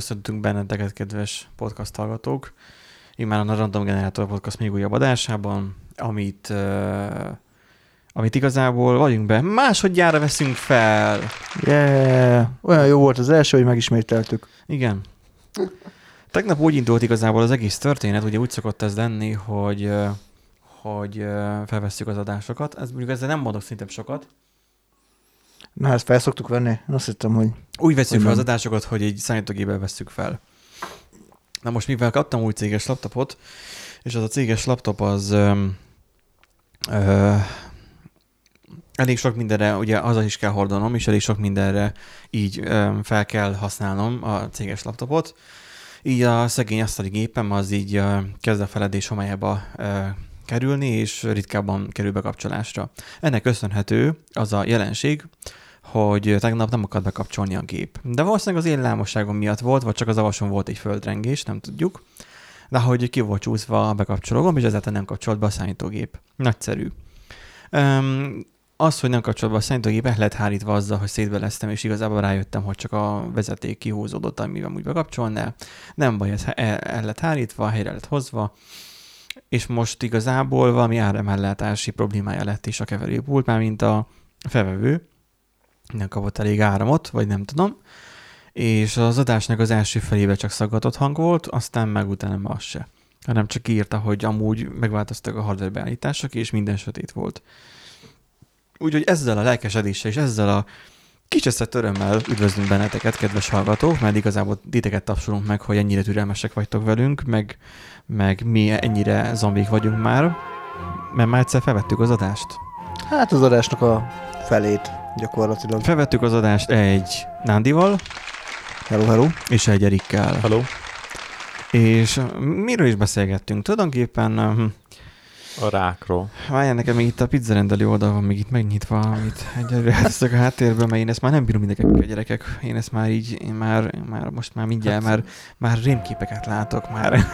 Köszöntünk benneteket, kedves podcast hallgatók. Imáron a Random Generator Podcast még újabb adásában, amit, uh, amit igazából vagyunk be. Másodjára veszünk fel. Yeah. Olyan jó volt az első, hogy megismételtük. Igen. Tegnap úgy indult igazából az egész történet, ugye úgy szokott ez lenni, hogy, uh, hogy uh, felvesszük az adásokat. Ez mondjuk ezzel nem mondok szinte sokat. Na, ezt fel szoktuk venni? Azt hittem, hogy... Úgy veszük Hogy fel az nem. adásokat, hogy egy számítógépben vesszük fel. Na most mivel kaptam új céges laptopot, és az a céges laptop az ö, ö, elég sok mindenre, ugye az is kell hordanom, és elég sok mindenre így ö, fel kell használnom a céges laptopot. Így a szegény asztali gépem az így ö, kezd a feledés homályába ö, kerülni, és ritkábban kerül bekapcsolásra. Ennek köszönhető az a jelenség, hogy tegnap nem akart bekapcsolni a gép. De valószínűleg az én lámosságom miatt volt, vagy csak az avason volt egy földrengés, nem tudjuk. De hogy ki volt csúszva a bekapcsológom, és ezáltal nem kapcsolt be a számítógép. Nagyszerű. Um, az, hogy nem kapcsolt a számítógép, el lehet hárítva azzal, hogy szétbeleztem, és igazából rájöttem, hogy csak a vezeték kihúzódott, amivel úgy bekapcsolná. Nem baj, ez el, el lett hárítva, helyre lett hozva, és most igazából valami áramellátási problémája lett is a keverőpult, már mint a felvevő, nem kapott elég áramot, vagy nem tudom, és az adásnak az első felébe csak szaggatott hang volt, aztán meg utána az se. Hanem csak írta, hogy amúgy megváltoztak a hardware beállítások, és minden sötét volt. Úgyhogy ezzel a lelkesedéssel és ezzel a kis összett örömmel üdvözlünk benneteket, kedves hallgatók, mert igazából titeket tapsolunk meg, hogy ennyire türelmesek vagytok velünk, meg, meg mi ennyire zombik vagyunk már, mert már egyszer felvettük az adást. Hát az adásnak a felét gyakorlatilag. Felvettük az adást egy Nándival, Hello, hello. és egy Erikkel. Hello. És miről is beszélgettünk? Tulajdonképpen, hm, A rákról. várjál nekem még itt a pizzarendelő oldal van még itt megnyitva, amit egyelőre elteszek a háttérbe, mert én ezt már nem bírom mindekek a gyerekek. Én ezt már így, én már, már most már mindjárt, Hát- már, már rémképeket látok már.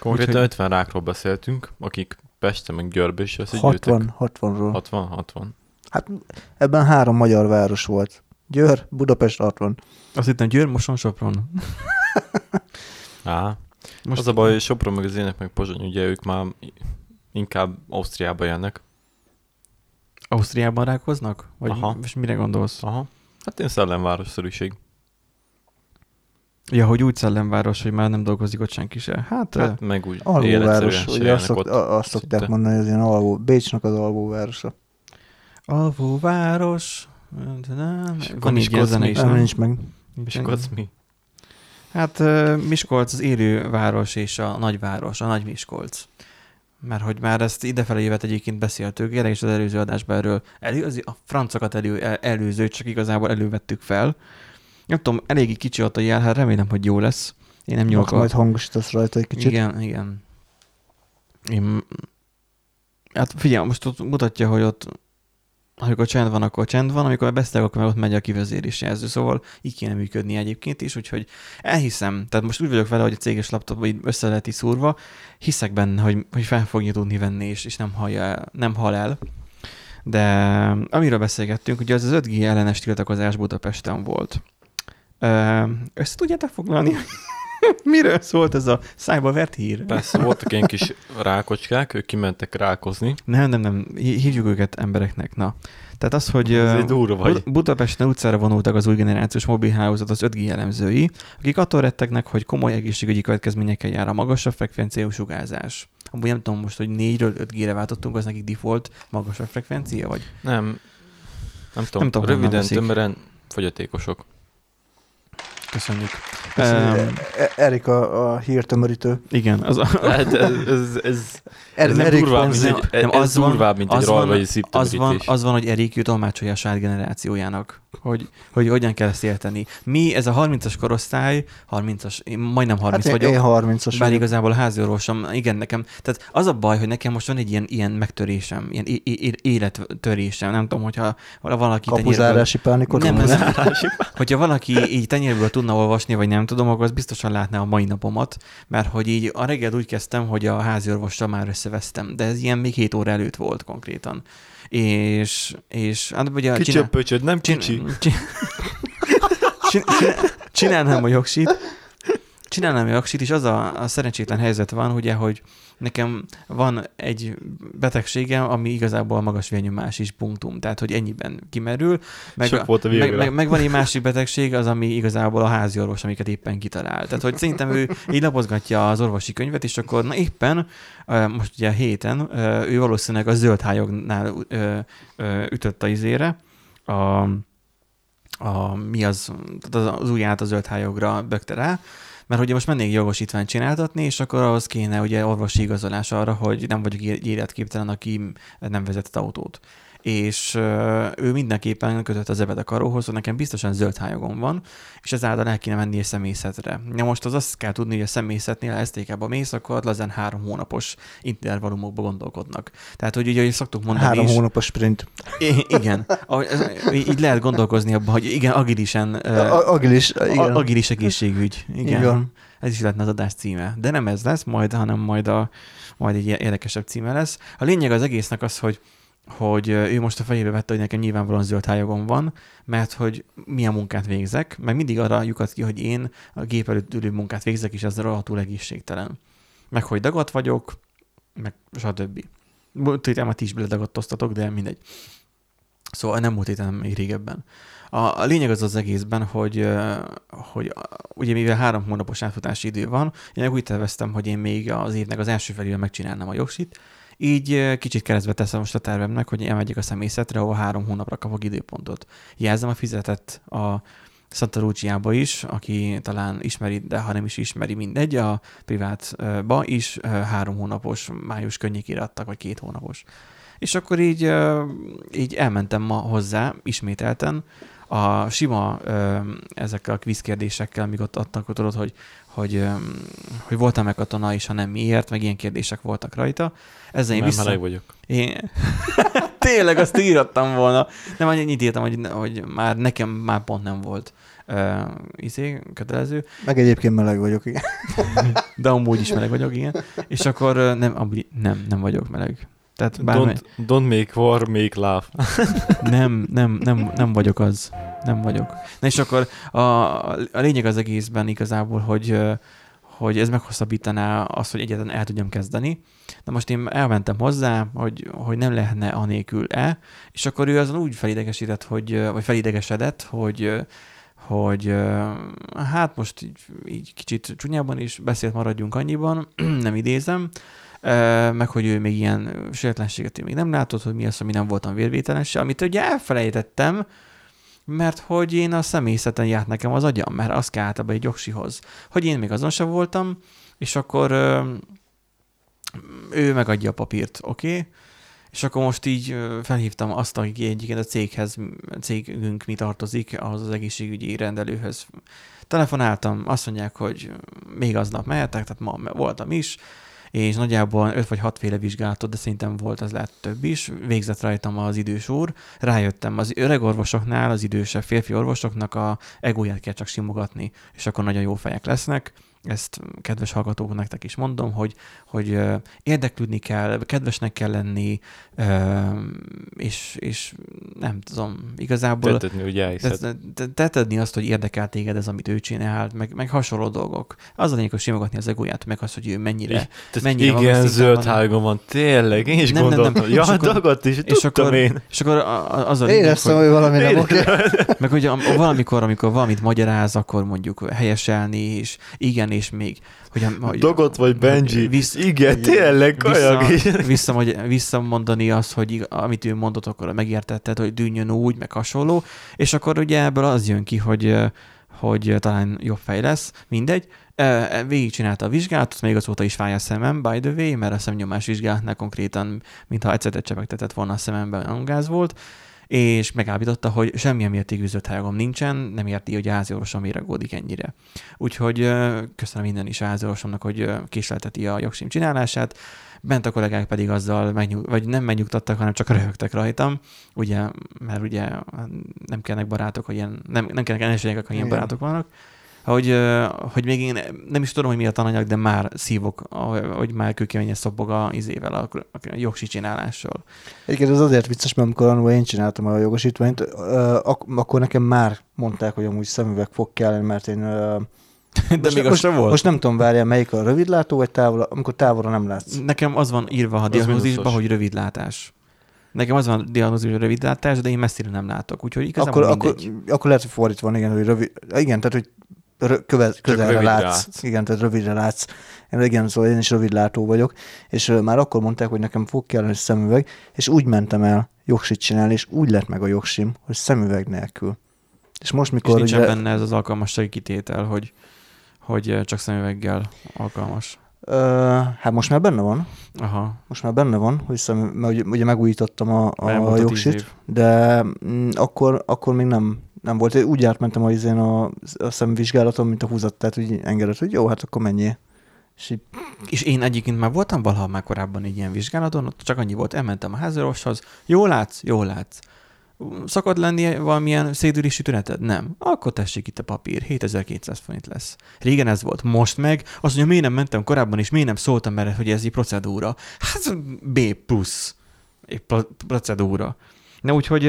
Konkrétan Úgyhogy- 50 rákról beszéltünk, akik Pesten meg Győrbe is összegyűltek. 60, 60-ról. 60, 60. Hát ebben három magyar város volt. Győr, Budapest, 60. Azt hittem Győr, Moson, Sopron. Á, Most az a baj, hogy Sopron meg az ének meg Pozsony, ugye ők már inkább Ausztriába jönnek. Ausztriában rákoznak? Vagy Aha. most mire gondolsz? Aha. Hát én szellemvárosszerűség. Ja, hogy úgy szellemváros, hogy már nem dolgozik ott senki se. Hát, hát meg úgy Alvóváros, ugye azt, a- azt szokták mondani, hogy ez ilyen alvó, Bécsnek az alvóvárosa. Alvóváros. Nem, És akkor van így mi? is, Nem, nem? nincs meg. Miskolc mi? Hát Miskolc az élő város és a nagyváros, a nagy Miskolc. Mert hogy már ezt idefele évet egyébként beszéltük, erre is az előző adásban erről előző, a francokat elő, el- előző, csak igazából elővettük fel. Nem tudom, eléggé kicsi ott a jel, hát remélem, hogy jó lesz. Én nem nyúlok majd hangosítasz rajta egy kicsit. Igen, igen. Én... Hát figyelj, most ott mutatja, hogy ott amikor csend van, akkor csend van, amikor beszélek, akkor meg ott megy a kivezérés jelző, szóval így kéne működni egyébként is, úgyhogy elhiszem, tehát most úgy vagyok vele, hogy a céges laptop így össze lehet így szúrva, hiszek benne, hogy, hogy fel fogja tudni venni, és, és nem, hallja nem hal el. De amiről beszélgettünk, ugye az az 5G ellenes tiltakozás Budapesten volt. Össze tudjátok foglalni, Miről szólt ez a szájba vert hír? Persze, voltak ilyen kis rákocskák, ők kimentek rákozni. Nem, nem, nem, hí- hívjuk őket embereknek, na. Tehát az, hogy Ez durva vagy. Budapesten utcára vonultak az új generációs mobilhálózat az 5G elemzői, akik attól rettegnek, hogy komoly egészségügyi következményekkel jár a magasabb frekvenciájú sugárzás. Amúgy nem tudom most, hogy 4-ről 5G-re váltottunk, az nekik default magasabb frekvencia, vagy? Nem, nem tudom, Nem tudom, röviden, tömören fogyatékosok. Köszönjük. Köszönjük. E- Erik a, a hírtömörítő. igen, az, Hát ez, ez, ez, Er- ez nem Erik durvább, mint egy, Nem, ez az van- durvább, mint egy az van- ralvai az van, az van, hogy Erik ő tolmácsolja a saját generációjának, hogy, hogy hogyan kell ezt érteni. Mi, ez a 30-as korosztály, 30-as, én majdnem 30 Hát én, vagyok, én 30-as Bár igazából a házi orvosom, igen, nekem, tehát az a baj, hogy nekem most van egy ilyen, ilyen megtörésem, ilyen é- é- élettörésem, nem tudom, hogyha valaki Kapuzárási pánikot nem, nem, hogyha valaki így tenyérből tudna olvasni, vagy nem tudom, akkor az biztosan látná a mai napomat, mert hogy így a reggel úgy kezdtem, hogy a házi orvossal már összevesztem, de ez ilyen még 7 óra előtt volt konkrétan. És, és hát ugye Kicsi a csinál- pöcsöd, nem kicsi. csin- csin- csin- csinálnám a jogsit, csinálnám a jogsit, és az a, a szerencsétlen helyzet van, ugye, hogy nekem van egy betegségem, ami igazából magas vérnyomás is punktum, tehát hogy ennyiben kimerül, meg, Sok volt a meg, meg, meg, van egy másik betegség, az, ami igazából a házi orvos, amiket éppen kitalál. Tehát, hogy szerintem ő így lapozgatja az orvosi könyvet, és akkor na éppen, most ugye a héten, ő valószínűleg a zöld ö, ütött a izére, a, a, mi az, tehát az, ujját a zöld hályogra bökte rá, mert ugye most mennék jogosítványt csináltatni, és akkor ahhoz kéne ugye orvosi igazolás arra, hogy nem vagyok életképtelen, aki nem vezetett autót. És ő mindenképpen kötött az ebed a karóhoz, hogy nekem biztosan zöld hályogom van, és ezáltal el kéne menni a személyzetre. Na most az azt kell tudni, hogy a személyzetnél, STK-ba mész, akkor lazán három hónapos intervallumokba gondolkodnak. Tehát, hogy ugye, hogy szoktuk mondani Három is, hónapos sprint. I- igen. A- Így lehet gondolkozni abban, hogy igen, agilisen, A- Agilis, igen. agilis egészségügy. Igen. Igen. Ez is lehetne az adás címe. De nem ez lesz majd, hanem majd, a, majd egy érdekesebb címe lesz. A lényeg az egésznek az, hogy hogy ő most a fejébe vette, hogy nekem nyilvánvalóan zöld hályogom van, mert hogy milyen munkát végzek, meg mindig arra lyukat ki, hogy én a gép előtt ülő munkát végzek, és az rohadtul egészségtelen. Meg hogy dagat vagyok, meg stb. Múlt héten már ti is beledagadtoztatok, de mindegy. Szóval nem múlt héten, még régebben. A, a lényeg az az egészben, hogy, hogy ugye mivel három hónapos átfutási idő van, én úgy terveztem, hogy én még az évnek az első felére megcsinálnám a jogsit, így kicsit keresztbe teszem most a tervemnek, hogy elmegyek a személyzetre, ahol három hónapra kapok időpontot. Jelzem a fizetett a Santa Lucia-ba is, aki talán ismeri, de ha nem is ismeri, mindegy, a privátba is három hónapos, május környékére adtak, vagy két hónapos. És akkor így, így elmentem ma hozzá, ismételten, a sima ezekkel a kvízkérdésekkel, amíg ott adtak, hogy tudod, hogy, hogy, hogy voltam-e katona, és ha nem miért, meg ilyen kérdések voltak rajta. Ezzel én Nem, vissza... meleg vagyok. Én... Tényleg, azt írtam volna. Nem, annyit írtam, hogy, hogy már nekem már pont nem volt uh, izé, kötelező, Meg egyébként meleg vagyok, igen. de amúgy is meleg vagyok, igen. És akkor nem, amúgy, nem, nem vagyok meleg. Tehát bármely, Don't, don't make war, make love. nem, nem, nem, nem vagyok az. Nem vagyok. Na és akkor a, a lényeg az egészben igazából, hogy, hogy ez meghosszabbítaná azt, hogy egyáltalán el tudjam kezdeni. Na most én elmentem hozzá, hogy, hogy nem lehetne anélkül-e, és akkor ő azon úgy felidegesített, hogy, vagy felidegesedett, hogy hogy hát most így, így kicsit csúnyában is beszélt maradjunk annyiban, nem idézem, meg hogy ő még ilyen sértlenséget még nem látott, hogy mi az, ami nem voltam vérvételen amit ugye elfelejtettem, mert hogy én a személyzeten járt nekem az agyam, mert az kell általában egy jogsihoz. Hogy én még azon sem voltam, és akkor ő megadja a papírt, oké? Okay? És akkor most így felhívtam azt, aki egyébként a céghez, a cégünk mi tartozik, az az egészségügyi rendelőhöz. Telefonáltam, azt mondják, hogy még aznap mehetek, tehát ma voltam is, és nagyjából 5 vagy 6 féle vizsgálatot, de szerintem volt az lehet több is, végzett rajtam az idős úr, rájöttem az öreg orvosoknál, az idősebb férfi orvosoknak a egóját kell csak simogatni, és akkor nagyon jó fejek lesznek, ezt kedves hallgatók nektek is mondom, hogy, hogy érdeklődni kell, kedvesnek kell lenni, és, és nem tudom, igazából Tettetni, hogy elhiszed. te- te- tetedni azt, hogy érdekel téged ez, amit ő csinált, meg, meg hasonló dolgok. Az a lényeg, hogy simogatni az egóját, meg az, hogy ő mennyire. Tehát mennyire van igen, szinten zöld van. hágom van, tényleg, én is Nem, nem, nem. gondoltam. Ja, És akkor- dagadt is, és akkor, én. és akkor az a lényeg, Éreztem, hogy, hogy valami nem oké. meg hogy a- valamikor, amikor valamit magyaráz, akkor mondjuk helyeselni, és igen, és még, hogy, a- hogy Dogot vagy Benji? Visz- igen, tényleg, kajak is. vissza, vissza, visszamondani azt, hogy amit ő mondott, akkor megértetted, hogy dűnjön úgy, meg hasonló, és akkor ugye ebből az jön ki, hogy, hogy talán jobb fej lesz, mindegy. Végigcsinálta a vizsgálatot, még azóta is fáj a szemem, by the way, mert a szemnyomás vizsgálatnál konkrétan, mintha ecetet csepegtetett volna a szememben, angáz volt, és megállapította, hogy semmilyen mértékű zöldhágom nincsen, nem érti, hogy a házi orvosom miért aggódik ennyire. Úgyhogy köszönöm minden is a házi orvosomnak, hogy késlelteti a jogsim csinálását, bent a kollégák pedig azzal megnyug, vagy nem megnyugtattak, hanem csak röhögtek rajtam, ugye, mert ugye nem kellnek barátok, hogy ilyen, nem, nem kellnek ellenségek, ha ilyen barátok vannak. Hogy, hogy még én nem is tudom, hogy mi a tananyag, de már szívok, hogy már kőkeményes szopog a izével, a, a jogsi csinálással. Egyébként ez azért vicces, mert amikor annól én csináltam a jogosítványt, ak- akkor nekem már mondták, hogy amúgy szemüveg fog kelleni, mert én... De most, még most, sem volt. most nem tudom, várjál, melyik a rövidlátó, vagy távol, amikor távolra nem látsz. Nekem az van írva a Az diagnózisban, hogy rövidlátás. Nekem az van a diagnózisban, hogy rövidlátás, de én messzire nem látok. Úgyhogy igazából Akkor, mindegy. akkor, akkor lehet, hogy fordítva van, igen, hogy rövid, igen, tehát, hogy köve, közelre látsz. látsz. Igen, tehát rövidre látsz. Én, igen, szóval én is rövidlátó vagyok, és már akkor mondták, hogy nekem fog kelleni szemüveg, és úgy mentem el jogsit csinálni, és úgy lett meg a jogsim, hogy szemüveg nélkül. És most, És mikor nincsen ugye, benne ez az alkalmassági kitétel, hogy, hogy csak szemüveggel alkalmas. ö, hát most már benne van, Aha. most már benne van, hogy szem, mert ugye, megújítottam a, a jogsit, de mm, akkor, akkor még nem, nem volt. Én Úgy átmentem a, izén a, a szemvizsgálaton, mint a húzat, tehát úgy engedett, hogy jó, hát akkor menjél. És így, És én egyébként már voltam valaha már korábban egy ilyen vizsgálaton, ott csak annyi volt, elmentem a házorvoshoz, jól látsz, jól látsz. Szakad lenni valamilyen szédülési tüneted? Nem. Akkor tessék itt a papír, 7200 forint lesz. Régen ez volt, most meg azt mondja, miért nem mentem korábban, és miért nem szóltam erre, hogy ez egy procedúra. Hát B plusz. Egy pro- procedúra. Na úgyhogy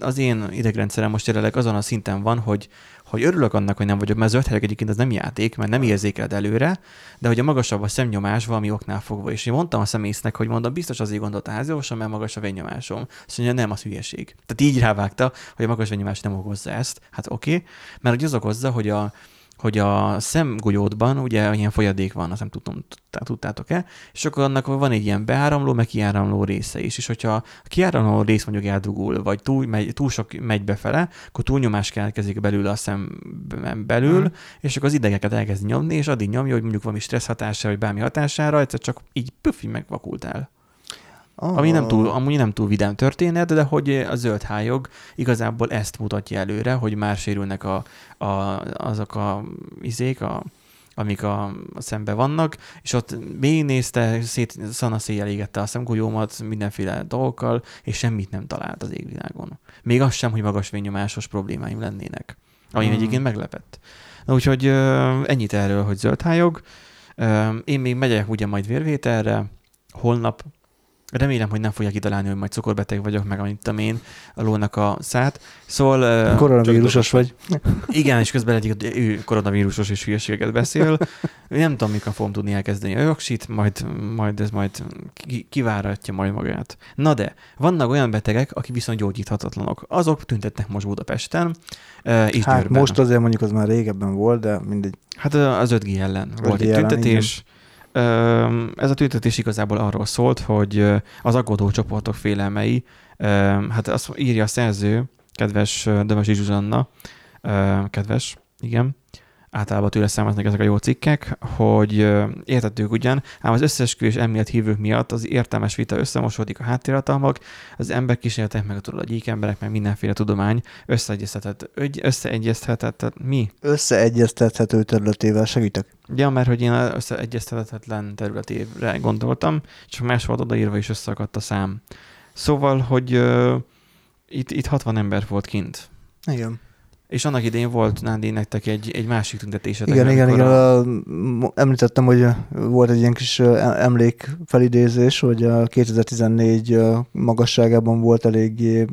az én idegrendszerem most jelenleg azon a szinten van, hogy, hogy örülök annak, hogy nem vagyok, mert zöld egyébként az nem játék, mert nem érzékeled előre, de hogy a magasabb a szemnyomás valami oknál fogva. És én mondtam a szemésznek, hogy mondom, biztos azért gondolt a háziorvosom, mert magas a vennyomásom. Azt mondja, nem, az hülyeség. Tehát így rávágta, hogy a magas vennyomás nem okozza ezt. Hát oké, okay. mert hogy az okozza, hogy a, hogy a szemgolyódban ugye ilyen folyadék van, azt nem tudom, tudtá- tudtátok-e, és akkor annak van egy ilyen beáramló, meg kiáramló része is, és hogyha a kiáramló rész mondjuk eldugul, vagy túl, megy, túl sok megy befele, akkor túlnyomás keletkezik belül a szemben belül, Mhm. és akkor az idegeket elkezd nyomni, és addig nyomja, hogy mondjuk valami stressz hatására, vagy bármi hatására, egyszer csak így püffi megvakult el. Ah, Ami nem túl, amúgy nem túl vidám történet, de hogy a zöld hályog igazából ezt mutatja előre, hogy már sérülnek a, a, azok a izék, a, amik a, a szembe vannak, és ott végignézte, szét, szanaszéjjel égette a szemgolyómat mindenféle dolgokkal, és semmit nem talált az égvilágon. Még az sem, hogy magas vényomásos problémáim lennének, ami hmm. egyébként meglepett. Na úgyhogy ö, ennyit erről, hogy zöld hályog. Ö, Én még megyek ugye majd vérvételre, holnap Remélem, hogy nem fogják kitalálni, hogy majd cukorbeteg vagyok, meg amit tudom én, a lónak a szát. Szóval Koronavírusos vagy. igen, és közben egyik ő koronavírusos és hülyeségeket beszél. Nem tudom, mikor fogom tudni elkezdeni a jogsit, majd, majd ez majd ki- kiváratja majd magát. Na de, vannak olyan betegek, akik viszont gyógyíthatatlanok. Azok tüntetnek most Budapesten, és Hát Győrben. most azért mondjuk az már régebben volt, de mindegy. Hát az 5G ellen volt 5G egy ellen, tüntetés. Ö, Ez a tüntetés igazából arról szólt, hogy az aggódó csoportok félelmei, hát azt írja a szerző, kedves Dömösi Zsuzsanna, kedves, igen, általában tőle származnak ezek a jó cikkek, hogy értettük ugyan, ám az összesküvés elmélet hívők miatt az értelmes vita összemosodik a háttérhatalmak, az emberkísérletek, meg tudod, a gyík emberek, meg mindenféle tudomány összeegyeztetett, összeegyeztetett, mi? Összeegyeztethető területével segítek. Ja, mert hogy én az összeegyeztethetetlen területére gondoltam, csak más volt odaírva, és összeakadt a szám. Szóval, hogy uh, itt, itt 60 ember volt kint. Igen. És annak idején volt Nándi nektek egy, egy másik tüntetésetek. Igen, igen, igen. A... Említettem, hogy volt egy ilyen kis ö, em- emlékfelidézés, hogy a 2014 ö, magasságában volt eléggé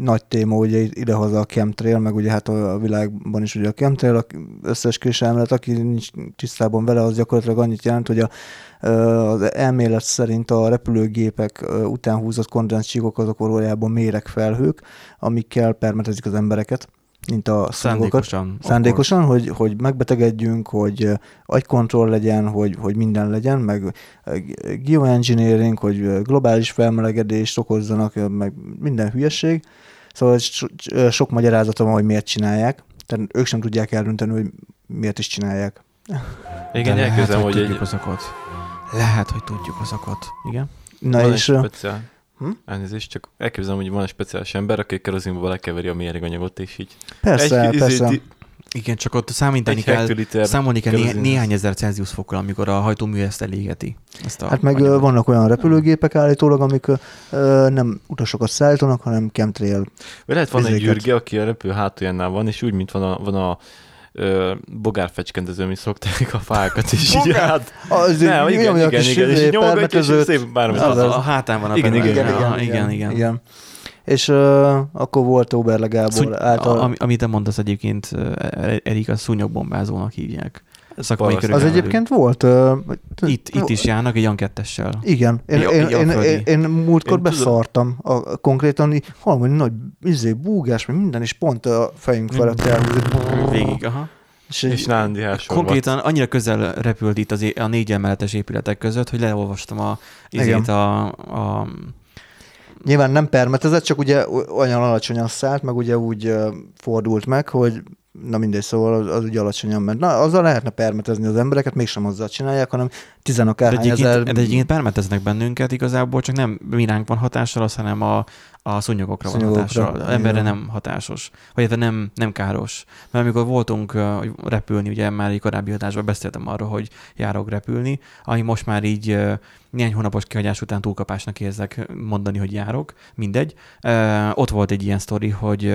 nagy téma, ugye idehaza a chemtrail, meg ugye hát a világban is ugye a chemtrail, a összes elmélet, aki nincs tisztában vele, az gyakorlatilag annyit jelent, hogy a, az elmélet szerint a repülőgépek után húzott kondenzsíkok azok valójában méregfelhők, amikkel permetezik az embereket, mint a szangokat. Szándékosan. Szándékosan, hogy, hogy megbetegedjünk, hogy agykontroll legyen, hogy, hogy minden legyen, meg geoengineering, hogy globális felmelegedést okozzanak, meg minden hülyeség. Szóval sok magyarázata van, hogy miért csinálják. Tehát ők sem tudják eldönteni, hogy miért is csinálják. Igen, elképzelem, lehet, hogy tudjuk egy, az okot. Lehet, hogy tudjuk az okot. Igen? Na van és speciál... Hm? Elnézést, csak elképzelem, hogy van egy speciális ember, aki kerozinba belekeveri a méreganyagot, és így... persze, egy, persze. Egy, Igen, csak ott számítani egy kell, számolni kell né- néhány ezer Celsius fokkal, amikor a hajtómű ezt elégeti. Ezt a Hát meg anyagot. vannak olyan repülőgépek állítólag, amik ö, nem utasokat szállítanak, hanem chemtrail. Vagy lehet van egy Ezeket. gyürge, aki a repő hátuljánál van, és úgy, mint van a, van a ö, bogárfecskendező, mi szokták a fákat is. így hát, Az, nem, igen, igen, igen, igen, és így nyomogatja, és szép bármi. Az az. a hátán van a Igen, perme. igen, Ja, igen, igen. igen. És uh, akkor volt Oberle Gábor Szúny, által. a, ami, amit te mondasz egyébként, Erik, a szúnyogbombázónak hívják. Szakmai Valószínű. az egyébként volt. Uh, Itt, itt is járnak egy 2 Igen, én, én, én, én, én múltkor Én beszartam. A, a, konkrétan így valami nagy izé, búgás, meg minden, és pont a fejünk felett elhúzott. Végig, aha. És, És és Nándi Hásor Konkrétan annyira közel repült itt az, a négy emeletes épületek között, hogy leolvastam a, izét a, a nyilván nem permetezett, csak ugye olyan alacsonyan szállt, meg ugye úgy fordult meg, hogy na mindegy, szóval az, az ugye alacsonyan ment. Na, azzal lehetne permetezni az embereket, mégsem azzal csinálják, hanem de tizenakárhány egyébként, ezer... de egyébként permeteznek bennünket igazából, csak nem mi ránk van hatással, az, hanem a, a szúnyogokra van Szúnyogokra, hatással. Az emberre nem hatásos. Vagy nem, nem káros. Mert amikor voltunk repülni, ugye már egy korábbi adásban beszéltem arról, hogy járok repülni, ami most már így néhány hónapos kihagyás után túlkapásnak érzek mondani, hogy járok, mindegy. Ott volt egy ilyen sztori, hogy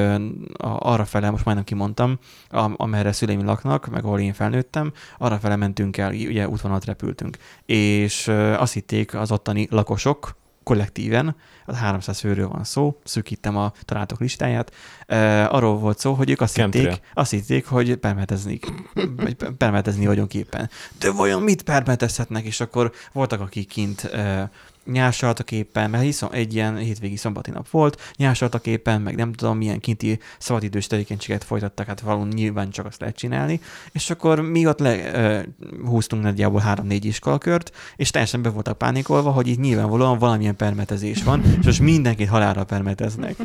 arra fele, most majdnem kimondtam, am- amerre szüleim laknak, meg ahol én felnőttem, arra fele mentünk el, ugye útvonalat repültünk. És azt hitték az ottani lakosok, kollektíven, az 300 főről van szó, szűkítem a találatok listáját, uh, arról volt szó, hogy ők azt Chemtrail. hitték, azt hitték, hogy permetezni, vagy permetezni vagyunk éppen. De vajon mit permetezhetnek? És akkor voltak, akik kint uh, nyársaltak éppen, mert hiszem egy ilyen hétvégi szombati nap volt, nyársaltak éppen, meg nem tudom, milyen kinti szabadidős tevékenységet folytattak, hát valóban nyilván csak azt lehet csinálni, és akkor mi ott le, uh, húztunk nagyjából három-négy iskolakört, és teljesen be voltak pánikolva, hogy itt nyilvánvalóan valamilyen permetezés van, és most mindenkit halálra permeteznek.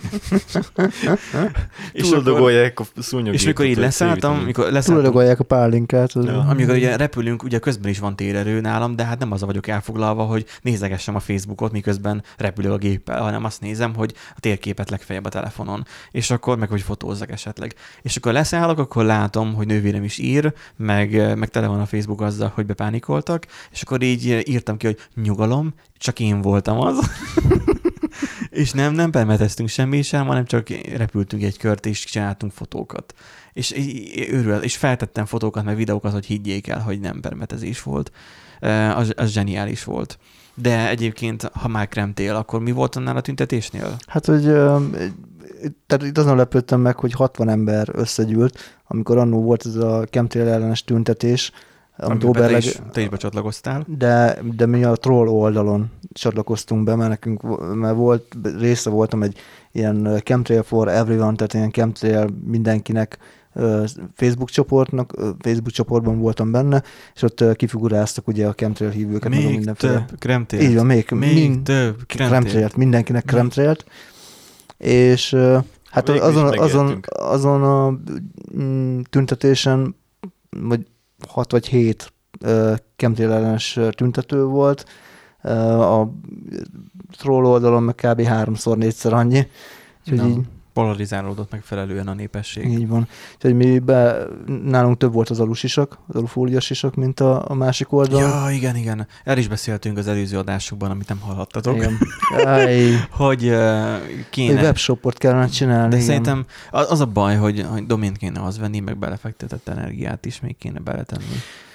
és, Túldogolják a szúnyogépet. és mikor így leszálltam, mikor leszálltam, a pálinkát. Az Ja. amikor ugye repülünk, ugye közben is van térerő nálam, de hát nem az vagyok elfoglalva, hogy nézegessem a Facebookot, miközben repülök a géppel, hanem azt nézem, hogy a térképet legfeljebb a telefonon, és akkor meg hogy fotózzak esetleg. És akkor leszállok, akkor látom, hogy nővérem is ír, meg, meg tele van a Facebook azzal, hogy bepánikoltak, és akkor így írtam ki, hogy nyugalom, csak én voltam az. és nem, nem permeteztünk semmi sem, hanem csak repültünk egy kört, és csináltunk fotókat. És í- őrül, és feltettem fotókat, meg videókat, hogy higgyék el, hogy nem permetezés volt. Az, az zseniális volt. De egyébként, ha már kremtél, akkor mi volt annál a tüntetésnél? Hát, hogy tehát itt azon lepődtem meg, hogy 60 ember összegyűlt, amikor annó volt ez a chemtrail ellenes tüntetés, amit te Oberleg, is, te is becsatlakoztál. de, de mi a troll oldalon csatlakoztunk be, mert nekünk mert volt, része voltam egy ilyen chemtrail for everyone, tehát ilyen chemtrail mindenkinek Facebook csoportnak, Facebook csoportban voltam benne, és ott kifiguráztak ugye a chemtrail hívőket, Még mindenféle. több kremtél. Így van, még, Még mind, több kremtrélt, mindenkinek Mi? kremtrélt, és hát Végül azon, azon, azon a mm, tüntetésen, vagy hat vagy hét chemtrail ellenes tüntető volt, a troll oldalon meg kb. háromszor, négyszer annyi, úgyhogy Na, így, Polarizálódott megfelelően a népesség. így van. Úgyhogy mi be, nálunk több volt az alusisak, az alufóliás sisak, mint a, a másik oldalon. Ja, igen, igen. El is beszéltünk az előző adásokban, amit nem hallhattatok. Igen. Hogy uh, egy kéne... webshopot kellene csinálni. De igen. szerintem az a baj, hogy, hogy domént kéne az venni, meg belefektetett energiát is még kéne beletenni.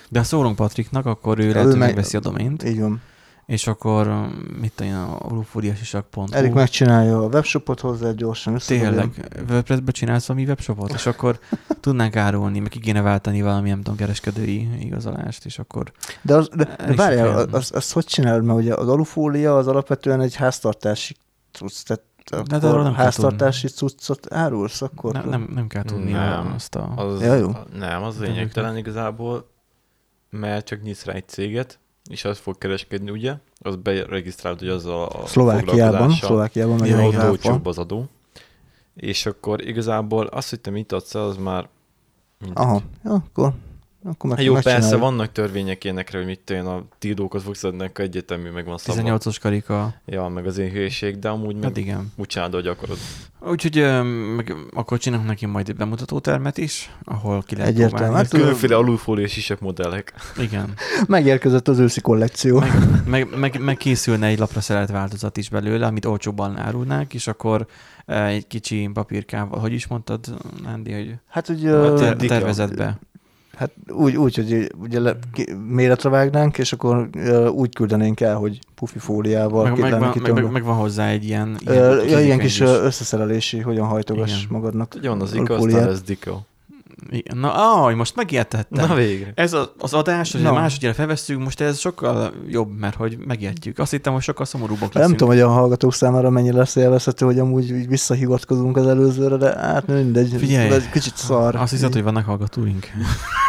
De ha szólunk Patriknak, akkor ő lehet, ő hogy meg- megveszi a domént, Így van. És akkor mit tudom, én, a lufúriasisak.hu. Erik megcsinálja a webshopot hozzá gyorsan. Tényleg, WordPress-be csinálsz valami webshopot, és akkor tudnánk árulni, meg ki kéne váltani valami, nem tudom, kereskedői igazolást, és akkor De, az, de, El de várjál, azt, azt hogy csinálod? Mert ugye az alufólia az alapvetően egy háztartási cucc, tehát De akkor nem háztartási cuccot árulsz, akkor... nem, nem, nem kell tudni Nem. azt a... Az, Ja, jó. Nem, az lényegtelen igazából, mert csak nyitsz rá egy céget, és az fog kereskedni, ugye? Az beregisztrálod, hogy azzal a Szlovákiában. Szlovákiában meg ott olcsóbb az adó. És akkor igazából azt, hogy te mit adsz az már mindegy. Aha, ja, akkor akkor meg Hát Jó, megcsináljuk. persze, vannak törvények ilyenekre, hogy mit én, a tiltókat fogsz adni, akkor egyetemű, meg van szabad. 18-os karika. Ja, meg az én hülyeség, de amúgy meg Hát igen. úgy csinálod, hogy akarod. Úgyhogy meg, akkor csinálunk neki majd egy bemutatótermet is, ahol ki lehet Egyértelmű. próbálni. Hát, Különféle alulfóliás sisak modellek. Igen. Megérkezett az őszi kollekció. Meg, meg, meg, meg készülne egy lapra szerelt változat is belőle, amit olcsóbban árulnák, és akkor egy kicsi papírkával, hogy is mondtad, Andy, hogy Hát, hogy a ter- tervezetbe. Hát úgy, úgy, hogy ugye le, ki, méretre vágnánk, és akkor ö, úgy küldenénk el, hogy pufi fóliával Meg, meg, van, meg, meg, meg, van hozzá egy ilyen, Ö, ja, ilyen kis is. összeszerelési, hogyan hajtogass Igen. magadnak. Ugye van az a Ika, aztán lesz Dika. Igen. Na, ah, most megijedtettem. Na végre. Ez a, az adás, hogy no. másodjára felvesszük, most ez sokkal jobb, mert hogy megijedtjük. Azt hittem, hogy sokkal szomorúbbak Nem leszünk. tudom, hogy a hallgatók számára mennyi lesz élvezhető, hogy amúgy így visszahivatkozunk az előzőre, de hát mindegy. Figyelj, ez egy kicsit szar. Azt hiszed, hogy vannak hallgatóink?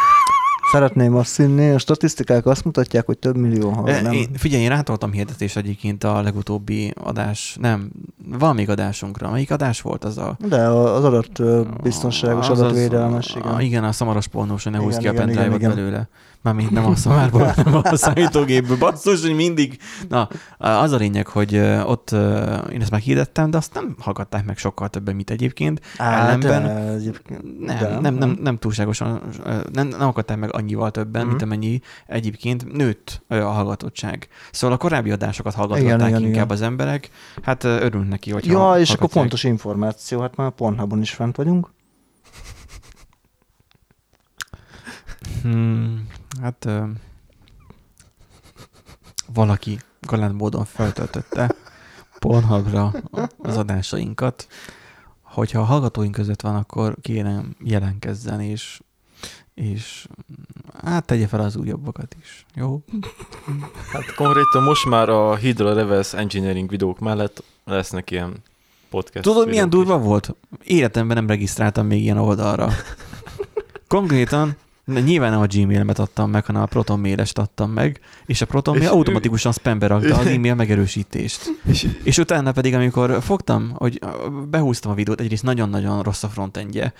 Szeretném azt hinni, a statisztikák azt mutatják, hogy több millió hall, E, nem? Én, figyelj, én rátoltam hirdetést egyébként a legutóbbi adás, nem, van még adásunkra. Melyik adás volt az a... De az adat ö, biztonságos az, adatvédelmes, A, igen. igen, a szamaros pornós, hogy ne Igen, húzz ki a igen, igen, igen. belőle. Mármint nem a szamárból, hanem a számítógépből. Basszus, hogy mindig... Na, az a lényeg, hogy ott én ezt meghirdettem, de azt nem hallgatták meg sokkal többen, mint egyébként. Á, ellenben- de egyébként- Nem, de- nem, nem, nem túlságosan, nem, nem akarták meg annyival többen, Mhm. mint amennyi egyébként nőtt a hallgatottság. Szóval a korábbi adásokat hallgatták inkább igen. az emberek. Hát ö, örülünk neki, hogyha Ja, és akkor pontos információ, hát már Pornhubon is fent vagyunk. Hmm, hát ö, valaki galant módon feltöltötte Pornhubra az adásainkat. Hogyha a hallgatóink között van, akkor kérem jelenkezzen, és, és hát tegye fel az újabbakat is. Jó? Hát konkrétan most már a Hydra Reverse Engineering videók mellett lesznek ilyen podcast Tudod, milyen videók is. durva volt? Életemben nem regisztráltam még ilyen oldalra. Konkrétan nyilván nem a Gmail-emet adtam meg, hanem a Proton mailest adtam meg, és a Proton mail automatikusan spambe rakta az e-mail megerősítést. És, És utána pedig, amikor fogtam, hogy behúztam a videót, egyrészt nagyon-nagyon rossz a frontendje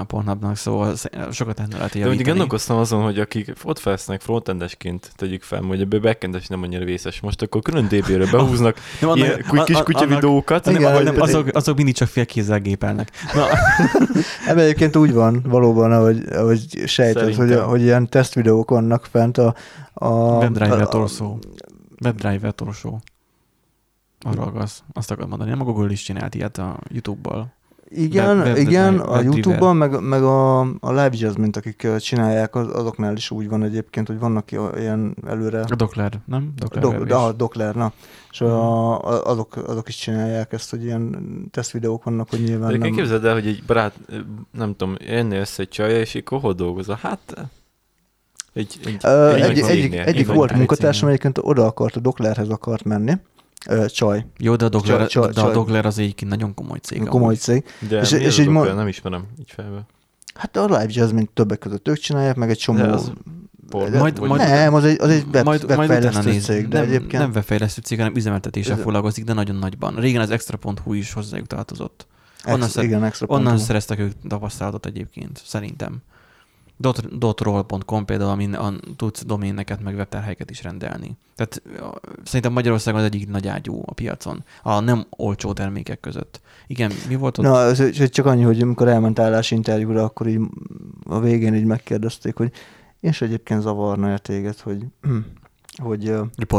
a Pornhubnak, szóval sz- sokat lehetne rajta de mindig javítani. gondolkoztam azon, hogy akik ott felsznek frontendesként tegyük fel, hogy ebből backendes nem annyira vészes. Most akkor külön DB-re behúznak Nem, annak- ilyen kis a- a- kutya annak- videókat, Nem, Igen, nem, pedig- azok, azok mindig csak félkézzel gépelnek. Na, Ebben egyébként úgy van, valóban, ahogy, ahogy sejted, hogy, hogy ilyen tesztvideók vannak fent a... a WebDriver a- torszó. WebDriver torszó. Arra agaz. Azt akarod mondani. Nem a Google is csinált ilyet a YouTube-ból. Igen, Web- igen, web- a web- YouTube-ban, meg, meg a, a Live Jazz, mint akik csinálják, az, azoknál is úgy van egyébként, hogy vannak ilyen előre... A Dockler, nem? Dockler Dok, de a Dockler, na. És a, a, azok, azok is csinálják ezt, hogy ilyen tesztvideók vannak, hogy De nyilván egyébként nem... képzeld el, hogy egy barát, nem tudom, jönne össze egy csaja, és így hol dolgozol? Hát egy, egy, Ö, egy egy, egyik, egyik vagy volt egy munkatársam, egyébként oda akart, a Docklerhez akart menni. Ö, Csaj, Jó, de a Dockler, Csaj- csaj- de a. Dockler az egyébként nagyon komoly cég. komoly amúgy. cég. De és- és, így ma- nem ismerem így felve. Hát a Live Jazz, mint többek között ők csinálják, meg egy csomó... De az pornó, de- majd- vagy- majd- nem, az egy, az egy web, majd, majd webfejlesztő néz. cég, de nem, egyébként... nem webfejlesztő cég, hanem üzemeltetéssel foglalkozik, de nagyon nagyban. Régen az extra.hu is hozzájuk tartozott. ex, onnan szer- igen, extra Onnan szereztek ők tapasztalatot egyébként, szerintem. Dot, dotroll.com például, amin a, tudsz doméneket, meg webtárhelyeket is rendelni. Tehát szerintem Magyarországon az egyik nagy ágyú a piacon, a nem olcsó termékek között. Igen, mi volt ott? Na, ez ez csak annyi, hogy amikor elment állásinterjúra, akkor így a végén így megkérdezték, hogy és egyébként zavarna-e téged, hogy hogy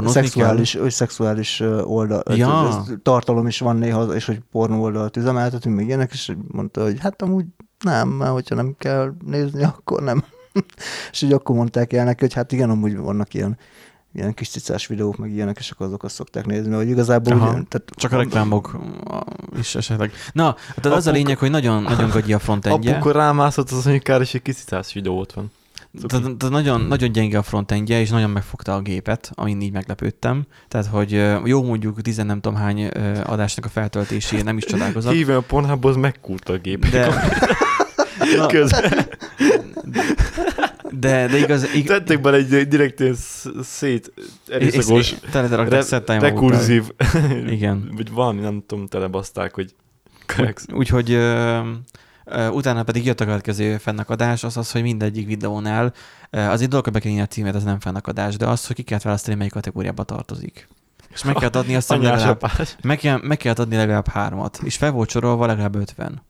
szexuális, hogy szexuális oldal, Ja. tartalom is van néha, és hogy pornó oldalt üzemeltetünk, még ilyenek, és mondta, hogy hát amúgy nem, mert hogyha nem kell nézni, akkor nem. és így akkor mondták el neki, hogy hát igen, amúgy vannak ilyen ilyen kis cicás videók, meg ilyenek, és akkor azokat szokták nézni, hogy igazából... Aha. Ugye, tehát Csak a reklámok is esetleg. Na, tehát az a lényeg, hogy nagyon, nagyon gagyi a frontendje. Apukor rámászott az, hogy kár, és egy kicicás videó ott van. Tehát nagyon, nagyon gyenge a frontendje, és nagyon megfogta a gépet, amin így meglepődtem. Tehát, hogy jó mondjuk tizen nem tudom hány adásnak a feltöltésé, nem is csodálkozok. Hívja a Pornhubhoz, megkúrta a gép. De, na, Közben de, de igaz, ig, tettek bele egy direkt ilyen sz- szét erőszakos, re- rekurzív, Igen. vagy valami, nem tudom, telebaszták, hogy Úgy- Úgyhogy Utána pedig jött a következő fennakadás, az az, hogy mindegyik videónál az egy dolog, hogy be kell írni a címet, ez nem fennakadás, de az, hogy ki kell választani, melyik kategóriába tartozik. És meg kell adni azt, legalább, meg kell, meg kell adni legalább hármat, és fel volt sorolva legalább 50.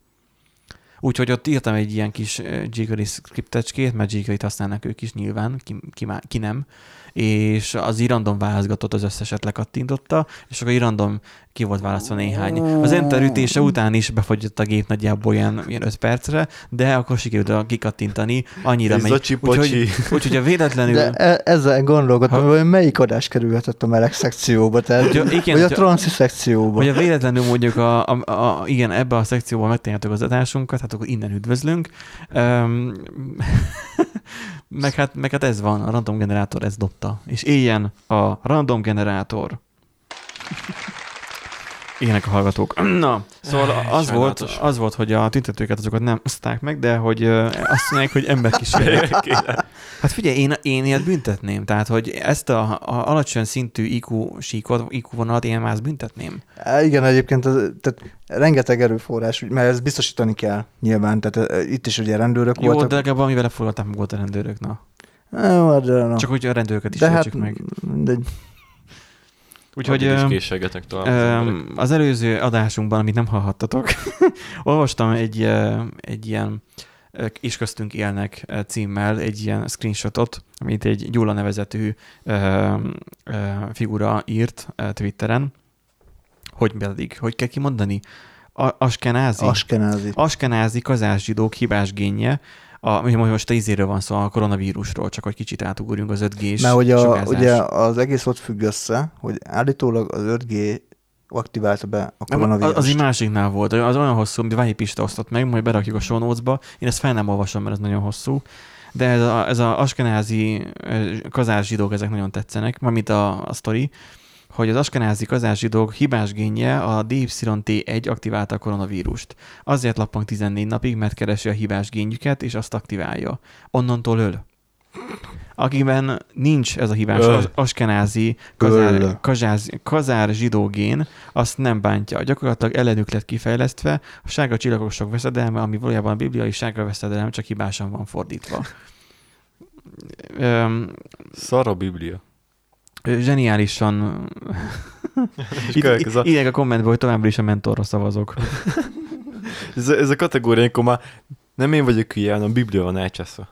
Úgyhogy ott írtam egy ilyen kis jQuery scriptecskét, mert jQuery-t használnak ők is nyilván, ki, ki, ki nem, és az irandom válaszgatott az összeset lekattintotta, és akkor irandom ki volt választva néhány. Az enter ütése után is befogyott a gép nagyjából ilyen, ilyen 5 percre, de akkor sikerült kikattintani annyira megy. Úgyhogy, úgyhogy a véletlenül... De e- ezzel gondolkodtam, hogy melyik adás kerülhetett a meleg szekcióba, tehát, Hogyha- igen, vagy a transzi szekcióba. Vagy a véletlenül mondjuk a, a, a, igen, ebbe a szekcióban megtaláljátok az adásunkat, hát akkor innen üdvözlünk. Um, meg, hát, meg hát ez van, a random generátor ez dobta. És éljen a random generátor. Ilyenek a hallgatók. Na, szóval az volt, az volt, hogy a tüntetőket azokat nem oszták meg, de hogy azt mondják, hogy emberkísérlet. Hát figyelj, én, én ilyet büntetném. Tehát, hogy ezt a, a alacsony szintű IQ síkot, IQ vonalat én már ezt büntetném. Á, Igen, egyébként az, tehát rengeteg erőforrás, mert ezt biztosítani kell nyilván, tehát e, itt is ugye rendőrök Jó, voltak. de legalább amivel lefogadták meg volt a rendőrök, na. Á, de, na. Csak hogy a rendőröket is de hát, meg. mindegy. Úgyhogy is késelgetek tovább. az az előző adásunkban, amit nem hallhattatok, olvastam egy, egy ilyen is köztünk élnek címmel egy ilyen screenshotot, amit egy Gyula nevezetű figura írt Twitteren, hogy pedig, hogy kell kimondani? A, Askenázi? Askenázi. Askenázi kazás zsidók hibás génje, a, most a izéről van szó, a koronavírusról, csak hogy kicsit átugorjunk az 5G-s Mert hogy a, sugárzás. ugye az egész ott függ össze, hogy állítólag az 5G aktiválta be a koronavírust. Az egy másiknál volt, az olyan hosszú, amit Ványi Pista osztott meg, majd berakjuk a show notes-ba. Én ezt fel nem olvasom, mert ez nagyon hosszú. De ez a, ez a askenázi ö, kazás zsidók, ezek nagyon tetszenek, mármint a, a sztori, hogy az askenázi kazás zsidók hibás génje a DYT1 aktiválta a koronavírust. Azért lappang 14 napig, mert keresi a hibás génjüket, és azt aktiválja. Onnantól öl. Akiben nincs ez a hibás Öl. az askenázi kazár, Öl. kazsáz, kazár zsidó gén, azt nem bántja. Gyakorlatilag ellenük lett kifejlesztve a sárga csillagosok veszedelme, ami valójában a bibliai sárga veszedelem, csak hibásan van fordítva. Öm, Szar a Biblia. Zseniálisan itt, következő a- írják a kommentben, hogy továbbra is a mentorra szavazok. Ez, a- ez a kategória, amikor már nem én vagyok hülye, hanem a Biblia van elcseszve.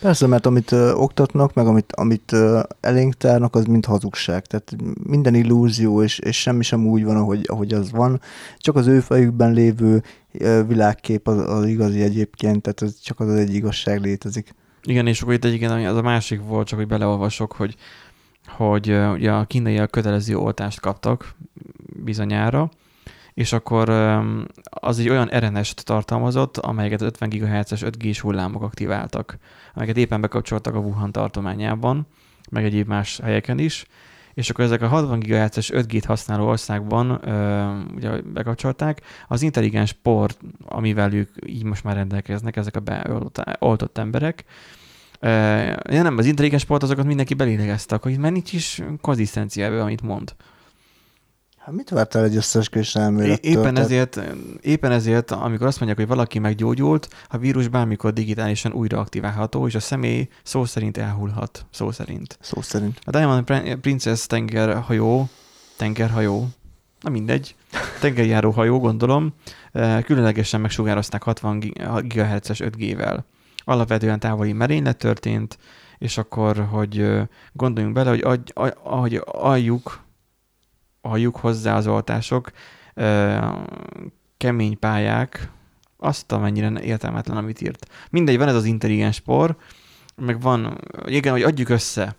Persze, mert amit ö, oktatnak, meg amit, amit ö, elénk tárnak, az mind hazugság. Tehát minden illúzió, és, és semmi sem úgy van, ahogy, ahogy az van. Csak az ő fejükben lévő ö, világkép az, az igazi egyébként, tehát ez csak az egy igazság létezik. Igen, és akkor itt egyébként ami- az a másik volt, csak hogy beleolvasok, hogy, hogy ugye a kínaiak kötelező oltást kaptak bizonyára, és akkor az egy olyan RNS-t tartalmazott, amelyeket 50 GHz-es 5G-s hullámok aktiváltak, amelyeket éppen bekapcsoltak a Wuhan tartományában, meg egyéb más helyeken is, és akkor ezek a 60 GHz-es 5G-t használó országban ugye bekapcsolták, az intelligens port, amivel ők így most már rendelkeznek, ezek a beoltott emberek, ja, nem, az intelligens port azokat mindenki belélegezte, akkor itt már nincs is konzisztencia ebben, amit mond. Hát mit vártál egy összeesküvés elmélettől? Éppen Tehát ezért, éppen ezért, amikor azt mondják, hogy valaki meggyógyult, a vírus bármikor digitálisan újra aktiválható, és a személy szó szerint elhullhat. Szó szerint. Szó szerint. A Diamond Prin- Princess tengerhajó, tengerhajó, na mindegy, tengerjáró hajó, gondolom, különlegesen megsugározták 60 GHz-es 5G-vel. Alapvetően távoli merénylet történt, és akkor, hogy gondoljunk bele, hogy adj, a- ahogy aljuk, aljuk hozzá az oltások, kemény pályák, azt amennyire értelmetlen, amit írt. Mindegy, van ez az intelligens por, meg van, igen, hogy adjuk össze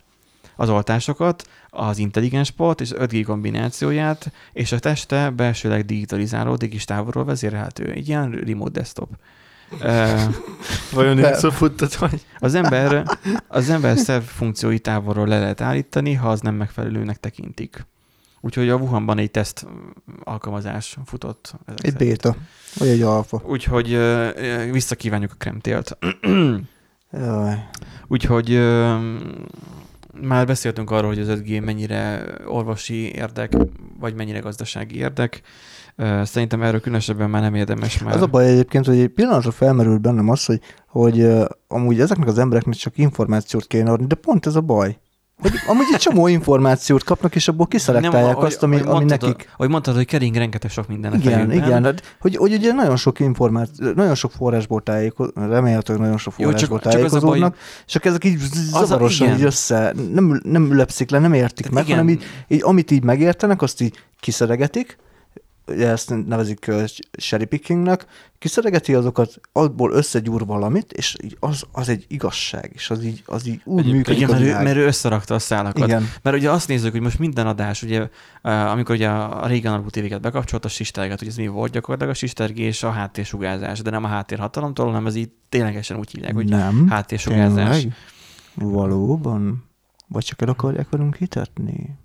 az oltásokat, az intelligens port és az 5G kombinációját, és a teste belsőleg digitalizálódik és távolról vezérelhető. Egy ilyen remote desktop. Vajon vagy? Az ember, az ember szerv funkciói távolról le lehet állítani, ha az nem megfelelőnek tekintik. Úgyhogy a Wuhanban egy teszt alkalmazás futott. ezek Egy szerint. béta, vagy egy alfa. Úgyhogy visszakívánjuk a kremtélt. Úgyhogy már beszéltünk arról, hogy az 5G mennyire orvosi érdek, vagy mennyire gazdasági érdek. Szerintem erről különösebben már nem érdemes már. Az a baj egyébként, hogy egy pillanatra felmerül bennem az, hogy, hogy amúgy ezeknek az embereknek csak információt kéne adni, de pont ez a baj. Hogy amúgy egy csomó információt kapnak, és abból kiszelektálják ahogy- azt, ami, ahogy ami mondtad, nekik... Ahogy mondtad, hogy kering rengeteg sok minden Igen, igen, hát, hogy, hogy ugye nagyon sok információ, nagyon sok forrásból tájékozódnak, remélhetőleg nagyon sok Jó, csak- forrásból csak baj- tájékozódnak, csak ezek így zavarosan így össze, nem, nem ülepszik le, nem értik Tehát meg, igen. hanem így, így, amit így megértenek, azt így kiszeregetik, ugye ezt nevezik cherry pickingnek, kiszeregeti azokat, abból összegyúr valamit, és így az, az egy igazság, és az így, az így úgy Egyébként működik Igen, mert ő, mert ő összerakta a szálakat. Igen. Mert ugye azt nézzük, hogy most minden adás, ugye, amikor ugye a régen alapú tévéket bekapcsolt, a sisterget, hogy ez mi volt gyakorlatilag a sistergés, a háttérsugárzás, de nem a háttérhatalomtól, hanem ez így ténylegesen úgy hívják, hogy nem, háttérsugárzás. tényleg? Valóban? Vagy csak el akarják velünk hitetni?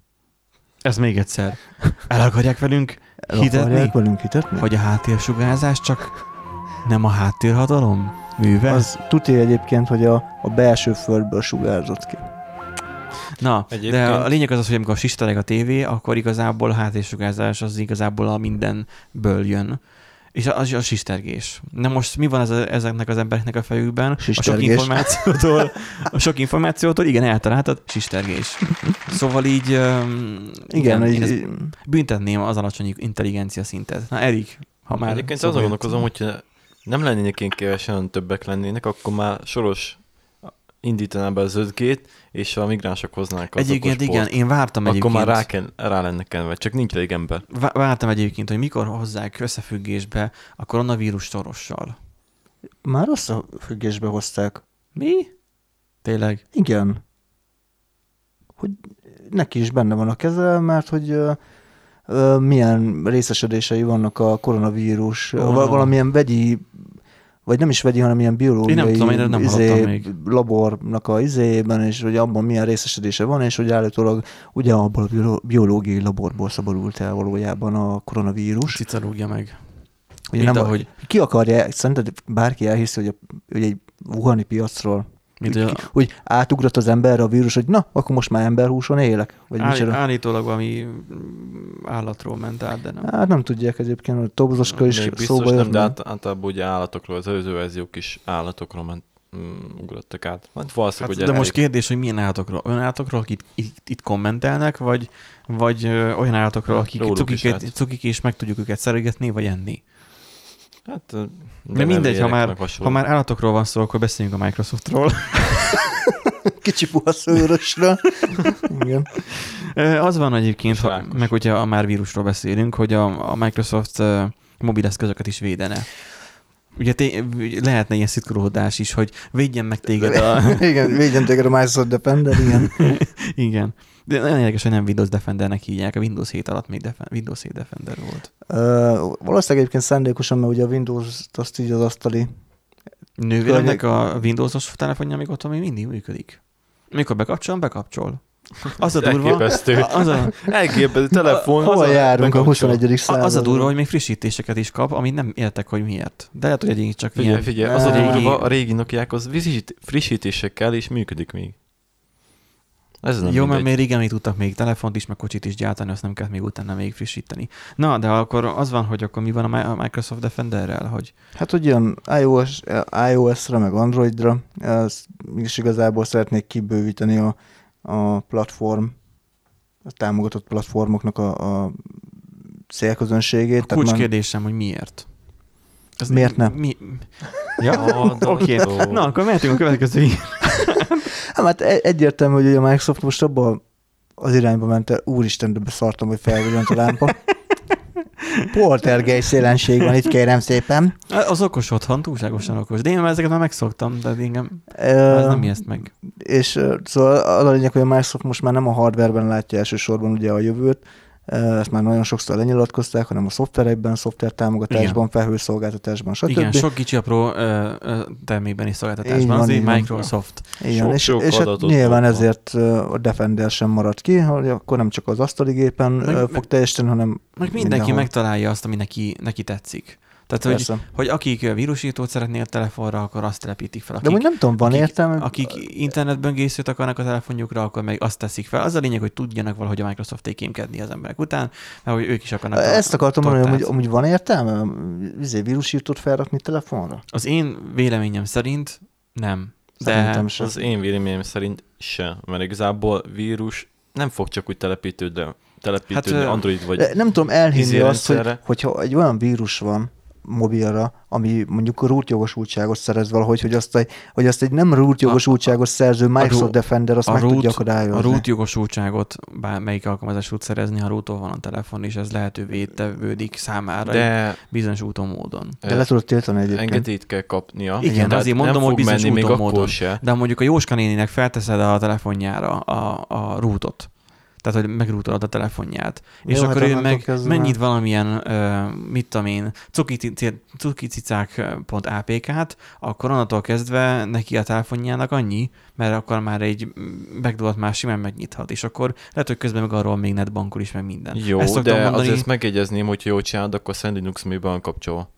Ez még egyszer. El akarják velünk El hitetni, akarják velünk hitetni? hogy a háttérsugárzás csak nem a háttérhatalom műve? Az tuti egyébként, hogy a, a belső földből sugárzott ki. Na, de Egyébként- a lényeg az az, hogy amikor sistereg a tévé, akkor igazából a háttérsugárzás az igazából a mindenből jön. És az a sistergés. Na most mi van ez a, ezeknek az embereknek a fejükben? A sok Sistergés. információtól, a sok információtól, igen, eltaláltad, sistergés. Szóval így, um, Igen, én így, büntetném az alacsony intelligencia szintet. Na, Erik, ha már... Egyébként azon gondolkozom, hogy nem lennének én kevesen, többek lennének, akkor már soros indítaná be az 5 és a migránsok hoznák az Egyébként igen, én vártam Akkor egyébként. már rá, kell, rá lenne kenve, csak nincs elég ember. Vá- Vártam egyébként, hogy mikor hozzák összefüggésbe a koronavírus torossal. már összefüggésbe hozták. Mi? Tényleg? Igen. Hogy neki is benne van a keze, mert hogy ö, ö, milyen részesedései vannak a koronavírus, oh. valamilyen vegyi, vagy nem is vegyi, hanem ilyen biológiai Én nem tudom, én nem izé, még. labornak a izében, és hogy abban milyen részesedése van, és hogy állítólag ugye abból a biológiai laborból szabadult el valójában a koronavírus. Cica rúgja meg. Ugye Mint nem, ahogy, Ki akarja, szerinted bárki elhiszi, hogy, a, hogy egy wuhani piacról mint úgy, hogy ki- úgy átugrott az emberre a vírus, hogy na, akkor most már emberhúson élek? Vagy Állí, micsoda? állítólag valami állatról ment át, de nem. Hát nem tudják egyébként, hogy Tobozoska is Még szóba biztos nem, jött. de át, általában ugye állatokról, az előző verziók is állatokról ment, mm, ugrottak át. Hát valószínűleg, Hát, hogy de most kérdés, hogy milyen állatokról? Olyan állatokról, akik itt, itt kommentelnek, vagy, vagy ö, olyan állatokról, Hát, akik cukik, és meg tudjuk őket szeregetni, vagy enni? Hát, De mindegy, ha már, ha már állatokról van szó, akkor beszéljünk a Microsoftról. Kicsi puha szőrösről. Igen. Az van egyébként, ha, meg hogyha a már vírusról beszélünk, hogy a, a Microsoft mobileszközöket is védene. Ugye té- lehetne ilyen szitkolódás is, hogy védjen meg téged a... igen, végén téged a Microsoft Defender, igen. Igen. De nagyon érdekes, hogy nem Windows Defendernek hívják, a Windows 7 alatt még Defen- Windows 7 Defender volt. Uh, valószínűleg egyébként szándékosan, mert ugye a Windows azt így az asztali. Nővéremnek a Windows-os telefonja még otthon még mindig működik. Mikor bekapcsolom, bekapcsol. Az a durva, Elképesztő. az a, Elképesztő telefon. Az a- járunk a bekapcsol. 21. a- században? az a durva, hogy még frissítéseket is kap, amit nem értek, hogy miért. De lehet, hogy egyébként csak Figyelj, ilyen figyelj, az a durva, a régi Nokiákhoz frissít- frissítésekkel is működik még. Ez nem Jó, mert mindegy. még régen még tudtak még telefont is, meg kocsit is gyártani, azt nem kellett még utána még frissíteni. Na, de akkor az van, hogy akkor mi van a Mi- a Microsoft Defenderrel, hogy Hát, hogy ilyen iOS, iOS-ra, meg Androidra, ez mégis igazából szeretnék kibővíteni a, a platform, a támogatott platformoknak a, a célközönségét. a Tehát már- kulcskérdésem, hogy miért? Ez Miért ne? Mi? Ja, oké. Na, akkor mehetünk a következő Hát, hát e- egyértelmű, hogy ugye a Microsoft most abba az irányba ment el, úristen, de beszartam, hogy felvillant a lámpa. Poltergeist jelenség van itt, kérem szépen. Az okos otthon, túlságosan okos. De én már ezeket már megszoktam, de engem Ö, ez nem ijeszt meg. És szóval az a lényeg, hogy a Microsoft most már nem a hardwareben látja elsősorban ugye a jövőt, ezt már nagyon sokszor lenyilatkozták, hanem a szoftverekben, szoftvertámogatásban, felhőszolgáltatásban, stb. Igen, sok kicsi apró termékben Így szolgáltatásban. van, Azért így van. Microsoft. Igen, Sok- és, sok és hát nyilván van. ezért a Defender sem maradt ki, hogy akkor nem csak az asztali gépen meg- fog teljesíteni, hanem Meg mindenki mindenhol. megtalálja azt, ami neki, neki tetszik. Tehát, hogy, Persze. hogy akik vírusírtót szeretnél a telefonra, akkor azt telepítik fel. De Akik, úgy nem tudom, van akik, értelme? akik internetböngészőt akarnak a telefonjukra, akkor meg azt teszik fel. Az a lényeg, hogy tudjanak valahogy a Microsoft kémkedni az emberek után, mert hogy ők is akarnak. a Ezt akartam mondani, hogy amúgy van értelme izé, vírusírtót felrakni telefonra? Az én véleményem szerint nem. De Szerintem sem. Az én véleményem szerint se, mert igazából vírus nem fog csak úgy telepítődni, telepítődni Hát, Android vagy... De nem tudom elhinni izé azt, hogy, hogyha egy olyan vírus van mobilra, ami mondjuk a root jogosultságot szerez valahogy, hogy azt egy, hogy azt egy nem root jogosultságot szerző Microsoft root- Defender azt a meg root- tudja akadályozni. A root jogosultságot bármelyik alkalmazás tud szerezni, ha rootól van a telefon, és ez lehetővé tevődik számára de... de bizonyos úton módon. De le tudod tiltani egyébként. engedélyt kell kapnia. Igen, Tehát azért mondom, nem hogy fog bizonyos még úton, módon. se. De mondjuk a Jóska néninek felteszed a telefonjára a, a rootot, tehát hogy megrútolod a telefonját, és Jó, hát akkor ő meg kezdve mennyit valamilyen, ö, mit tudom én, cukicicák.apk-t, akkor onnantól kezdve neki a telefonjának annyi, mert akkor már egy backdoor már simán megnyithat, és akkor lehet, hogy közben meg arról még netbankol is, meg minden. Jó, Ezt de mondani, azért ezt megjegyezném, hogy jól csinálod, akkor Send Linux mi van kapcsolva.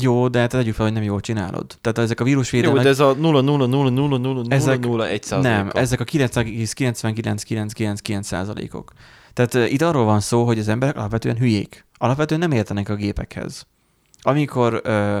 Jó, de hát tegyük fel, hogy nem jól csinálod. Tehát ezek a Jó, vírusvédelmek... de ez a 0 0 0 0 0 Ezek- 0 0 1 Nem, ezek a 9,99999 százalékok. Tehát uh, itt arról van szó, hogy az emberek alapvetően hülyék. Alapvetően nem értenek a gépekhez. Amikor uh,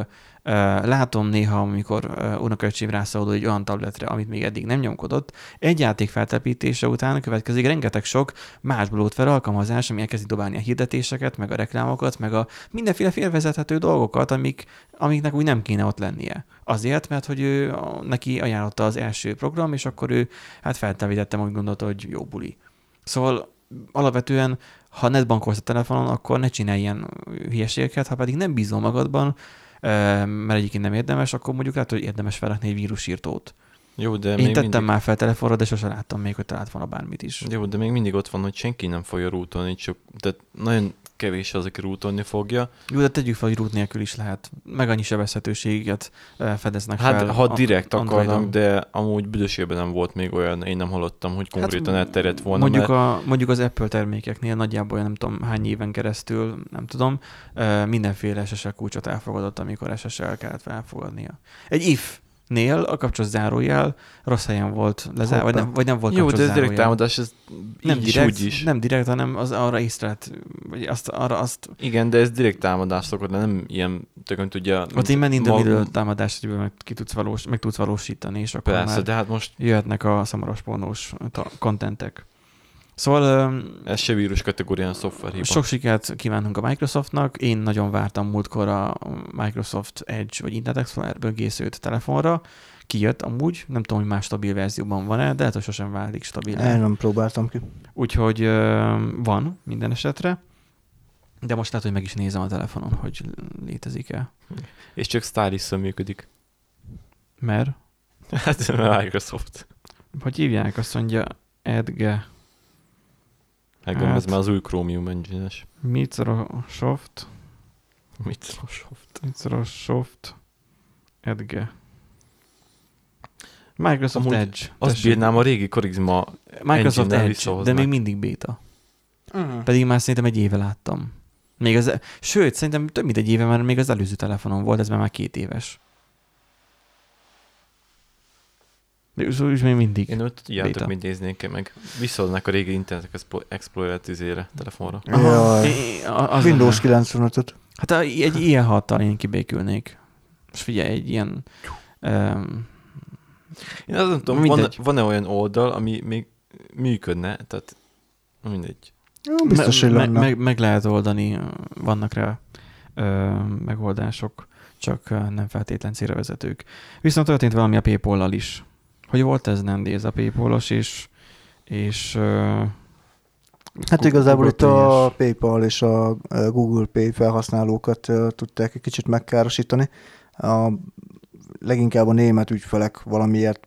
látom néha, amikor unokaöcsém rászóló egy olyan tabletre, amit még eddig nem nyomkodott, egy játék feltelepítése után következik rengeteg sok más bloatware alkalmazás, ami elkezdi dobálni a hirdetéseket, meg a reklámokat, meg a mindenféle félvezethető dolgokat, amik, amiknek úgy nem kéne ott lennie. Azért, mert hogy ő, neki ajánlotta az első program, és akkor ő hát feltelepítettem, úgy gondolta, hogy jó buli. Szóval alapvetően, ha netbankolsz a telefonon, akkor ne csinálj ilyen hülyeségeket, ha pedig nem bízol magadban, mert egyébként nem érdemes, akkor mondjuk lehet, hogy érdemes felrakni egy vírusírtót. Jó, de Én még tettem mindig... már fel telefonra, de sose láttam még, hogy talált volna bármit is. Jó, de még mindig ott van, hogy senki nem fogja rútolni, csak tehát nagyon kevés az, aki rútolni fogja. Jó, de tegyük fel, hogy root nélkül is lehet. Meg annyi sebezhetőséget fedeznek Hát fel. ha a- direkt Androidon. akarnak, de amúgy büdösében nem volt még olyan, én nem hallottam, hogy konkrétan Hát, elterjedt volna, mondjuk, mert a, mondjuk az Apple termékeknél nagyjából nem tudom hány éven keresztül, nem tudom, mindenféle SSL kulcsot elfogadott, amikor SSL kellett elfogadnia. Egy if Nél a kapcsolat zárójel rossz helyen volt lezárva, vagy nem, vagy nem volt jó, de ez direkt támadás, ez nem így direkt, is, úgy is. nem direkt, hanem az arra észrelt, vagy azt, arra azt, Igen, de ez direkt támadás szokott, de nem ilyen, tökön tudja... ott én the mag- middle támadást hogy meg, ki tudsz valós, meg tudsz valósítani, és akkor Persze, már de hát most jöhetnek a szamaros pornós kontentek. Szóval ez se vírus kategórián szoftver hiba. Sok sikert kívánunk a Microsoftnak. Én nagyon vártam múltkor a Microsoft Edge vagy Internet Explorer böngészőt telefonra. Kijött amúgy, nem tudom, hogy más stabil verzióban van-e, de hát hogy sosem válik stabil. El nem próbáltam ki. Úgyhogy van minden esetre. De most lehet, hogy meg is nézem a telefonon, hogy létezik-e. És csak stylus működik. Mert, Hát mert Microsoft. hogy hívják, azt mondja Edge Megmondom, Hát. ez már az új Chromium engine-es. Microsoft Microsoft. Microsoft Edge Microsoft Amúgy Edge. Azt Tessék. bírnám a régi Charisma Microsoft Edge, de még mindig beta. Uh-huh. Pedig már szerintem egy éve láttam. Még az, sőt, szerintem több mint egy éve, mert még az előző telefonon volt, ez már, már két éves. De úgy úgy még mindig. Én ott tudjátok, Beta. mit néznék meg. Visszaadnák a régi Internet Explo- Explorer-et izére, telefonra. Jaj. é- a- az Windows lenne. 95-öt. Hát a- egy ilyen hattal én kibékülnék. És figyelj, egy ilyen... Um, Én azt nem tudom, van, van-e olyan oldal, ami még működne, tehát mindegy. Jó, biztos, hogy me- lenne. meg, meg lehet oldani, vannak rá ö, megoldások, csak nem feltétlen célra vezetők. Viszont történt valami a Paypal-lal is. Hogy volt ez, Nandi, ez a Paypal-os, és, és Hát Google igazából itt a. PayPal és a Google Pay felhasználókat tudták egy kicsit megkárosítani. A, leginkább a német ügyfelek valamiért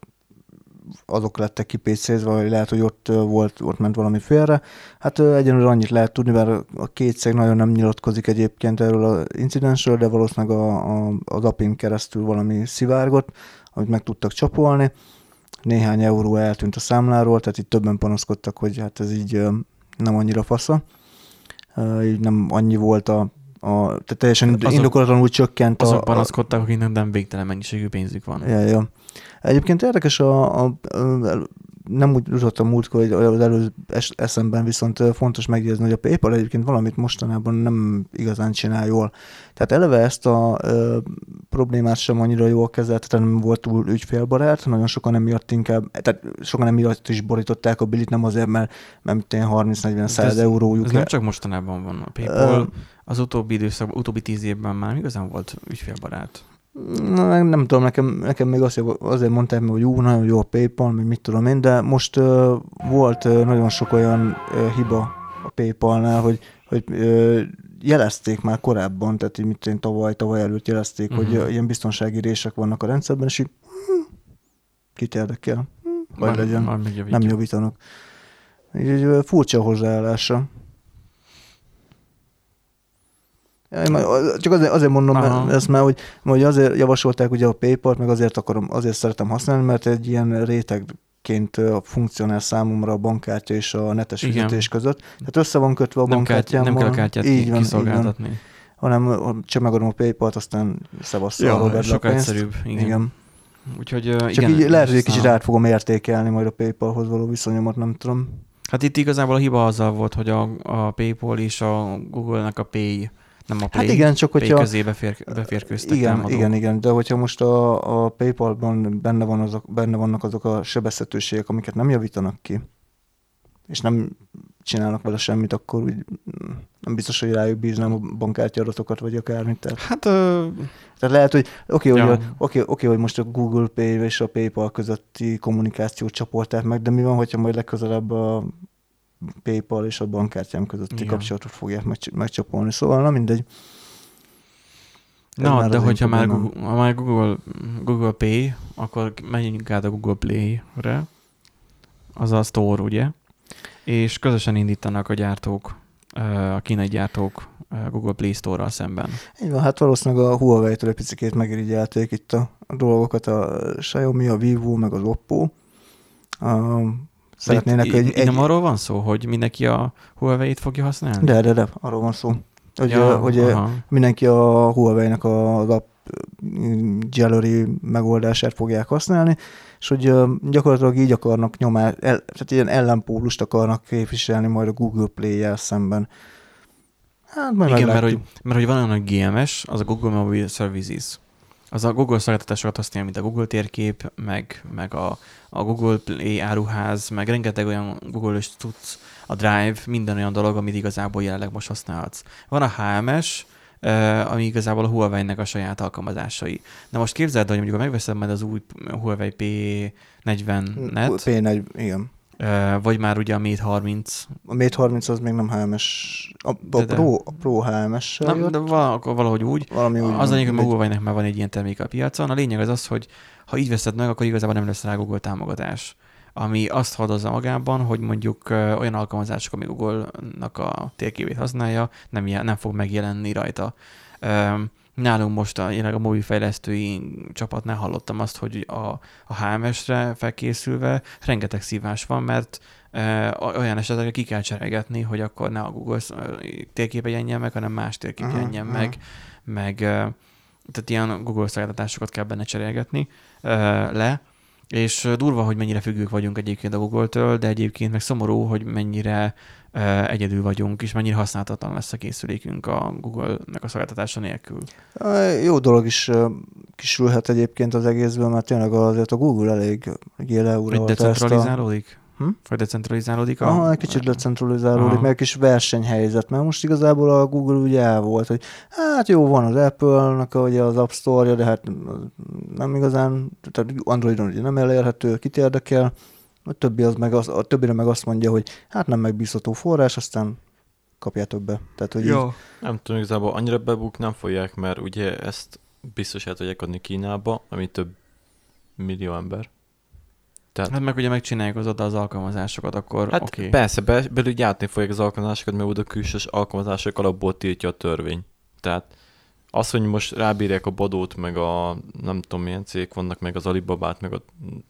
azok lettek kipécézve, vagy lehet, hogy ott volt, ott ment valami félre. Hát egyenlőre annyit lehet tudni, mert a két cég nagyon nem nyilatkozik egyébként erről az incidensről, de valószínűleg a, a, az APIN keresztül valami szivárgott, amit meg tudtak csapolni. Néhány euró eltűnt a számláról, tehát itt többen panaszkodtak, hogy hát ez így nem annyira fasza. Így nem annyi volt a a tehát teljesen Azok- indokolatlanul csökkent Azok a, panaszkodtak, akiknek nem végtelen mennyiségű pénzük van. Ja, ja. Egyébként érdekes, a, a, a nem úgy jutottam múltkor, hogy az előző es- eszemben viszont ö, fontos megjegyezni, hogy a PayPal egyébként valamit mostanában nem igazán csinál jól. Tehát eleve ezt a ö, problémát sem annyira jól kezelte, tehát nem volt túl ügyfélbarát, nagyon sokan emiatt inkább, tehát sokan emiatt is borították a bilit, nem azért, mert, mert mit én 30-40 ez- száz eurójuk. Ez nem csak mostanában van. A Ö, PayPal az utóbbi időszakban, utóbbi tíz évben már igazán volt ügyfélbarát. Na, nem, tudom, nekem, nekem még azért, azért mondták meg, hogy jó, nagyon jó a PayPal, meg mit tudom én, de most uh, volt uh, nagyon sok olyan uh, hiba a PayPalnál, hogy, hogy uh, jelezték már korábban, tehát így mit én tavaly, tavaly előtt jelezték, uh-huh. hogy uh, ilyen biztonsági rések vannak a rendszerben, és így hm, kit érdekel, hm, vagy legyen, megjavítjuk. nem javítanak. Így uh, furcsa hozzáállása. Ja, én már- Csak azért, azért mondom Aha. ezt, mert hogy, hogy azért javasolták ugye a PayPal-t, meg azért akarom, azért szeretem használni, mert egy ilyen rétegként funkcionál számomra a bankkártya és a netes Igen. fizetés között. Tehát össze van kötve a nem, kell, nem kell a kártyát így van, így van. kiszolgáltatni. Hanem csak megadom a PayPal-t, aztán szevasszal Ja, a sokkal pénzt. egyszerűbb. Igen. Igen. Úgyhogy uh, Csak igen, így lehet, hogy egy kicsit át fogom értékelni majd a PayPal-hoz való viszonyomat, nem tudom. Hát itt igazából a hiba azzal volt, hogy a, a PayPal és a Google-nek a Pay, nem a Play, Hát igen, csak hogyha... közé befér, beférkőztek Igen, támadók. igen, igen, de hogyha most a, a PayPal-ban benne, van azok, benne vannak azok a sebezhetőségek, amiket nem javítanak ki, és nem csinálnak vele semmit, akkor úgy nem biztos, hogy rájuk bíznám a bankkártya adatokat, vagy akármit. Tehát, Hát ö, tehát lehet, hogy oké, okay, Ja. hogy, a- oké, oké, hogy most a Google Pay és a PayPal közötti kommunikációt csapolták meg, de mi van, hogyha majd legközelebb a PayPal és a bankkártyám közötti Igen. kapcsolatot fogják megcs- megcsapolni. Szóval, na mindegy. Na, már de hogyha már. Google, ha már Google, Google Pay, akkor menjünk át a Google Play-re. Az a Store, ugye? És közösen indítanak a gyártók, a kínai gyártók Google Play Store-ral szemben. Így van, hát valószínűleg a Huawei-től egy picit megirigyelték itt a, dolgokat, a Xiaomi, a Vivo, meg az Oppo. Szeretnének Itt- egy, itt egy... Nem arról van szó, hogy mindenki a Huawei-t fogja használni? De, de, de, arról van szó. Hogy, ja, hogy aha. mindenki a Huawei-nek az app gallery megoldását fogják használni, és hogy gyakorlatilag így akarnak nyomás, el, tehát ilyen ellenpólust akarnak képviselni majd a Google Play-jel szemben. Hát majd Igen, mert hogy, mert hogy van olyan, hogy GMS, az a Google Mobile Services. Az a Google szolgáltatásokat használja, mint a Google térkép, meg, meg a, a Google Play áruház, meg rengeteg olyan Google-ös tudsz, a Drive, minden olyan dolog, amit igazából jelenleg most használhatsz. Van a HMS, ami igazából a Huawei-nek a saját alkalmazásai. Na most képzeld, hogy mondjuk ha megveszed majd az új Huawei P40-net, P4, igen. Vagy már ugye a Mate 30, A Mate 30 az még nem HMS, a, a, De, de. Pro, a Pro HMS-sel nem, jött. de val- valahogy úgy, valami úgy az a lényeg, hogy. Huawei-nek már van egy ilyen termék a piacon. A lényeg az az, hogy ha így veszed meg, akkor igazából nem lesz rá Google támogatás. Ami azt hordozza magában, hogy mondjuk olyan alkalmazások, ami Google-nak a térképét használja, nem, nem fog megjelenni rajta. Ö, Nálunk most a, jelenleg a mobilfejlesztői csapatnál hallottam azt, hogy a, a HMS-re felkészülve rengeteg szívás van, mert ö, olyan esetekre ki kell cseregetni, hogy akkor ne a Google ö, térképe jelenjen meg, hanem más térkép jelenjen aha. meg, meg ö, tehát ilyen Google szolgáltatásokat kell benne cserélgetni ö, le, és durva, hogy mennyire függők vagyunk egyébként a Google-től, de egyébként meg szomorú, hogy mennyire ö, egyedül vagyunk, és mennyire használhatatlan lesz a készülékünk a Google-nek a szolgáltatása nélkül. Jó dolog is kisülhet egyébként az egészből, mert tényleg azért a Google elég Hogy leuralta ezt a... decentralizálódik? Hm? Vagy decentralizálódik a... Aha, egy kicsit decentralizálódik, Aha. meg egy kis versenyhelyzet, mert most igazából a Google ugye el volt, hogy hát jó, van az Apple-nak ugye az App Store-ja, de hát nem igazán, tehát Androidon ugye nem elérhető, kit érdekel, a, többi az meg az, a többire meg azt mondja, hogy hát nem megbízható forrás, aztán kapjátok be. Tehát, hogy így, Jó. Nem tudom, igazából annyira bebuk nem fogják, mert ugye ezt biztos el tudják adni Kínába, ami több millió ember. Tehát, Hát meg ugye megcsinálják az oda az alkalmazásokat, akkor hát okay. persze, be, belül gyártani fogják az alkalmazásokat, mert oda külsős alkalmazások alapból tiltja a törvény. Tehát az, hogy most rábírják a Badót, meg a nem tudom milyen cégek vannak, meg az Alibabát, meg a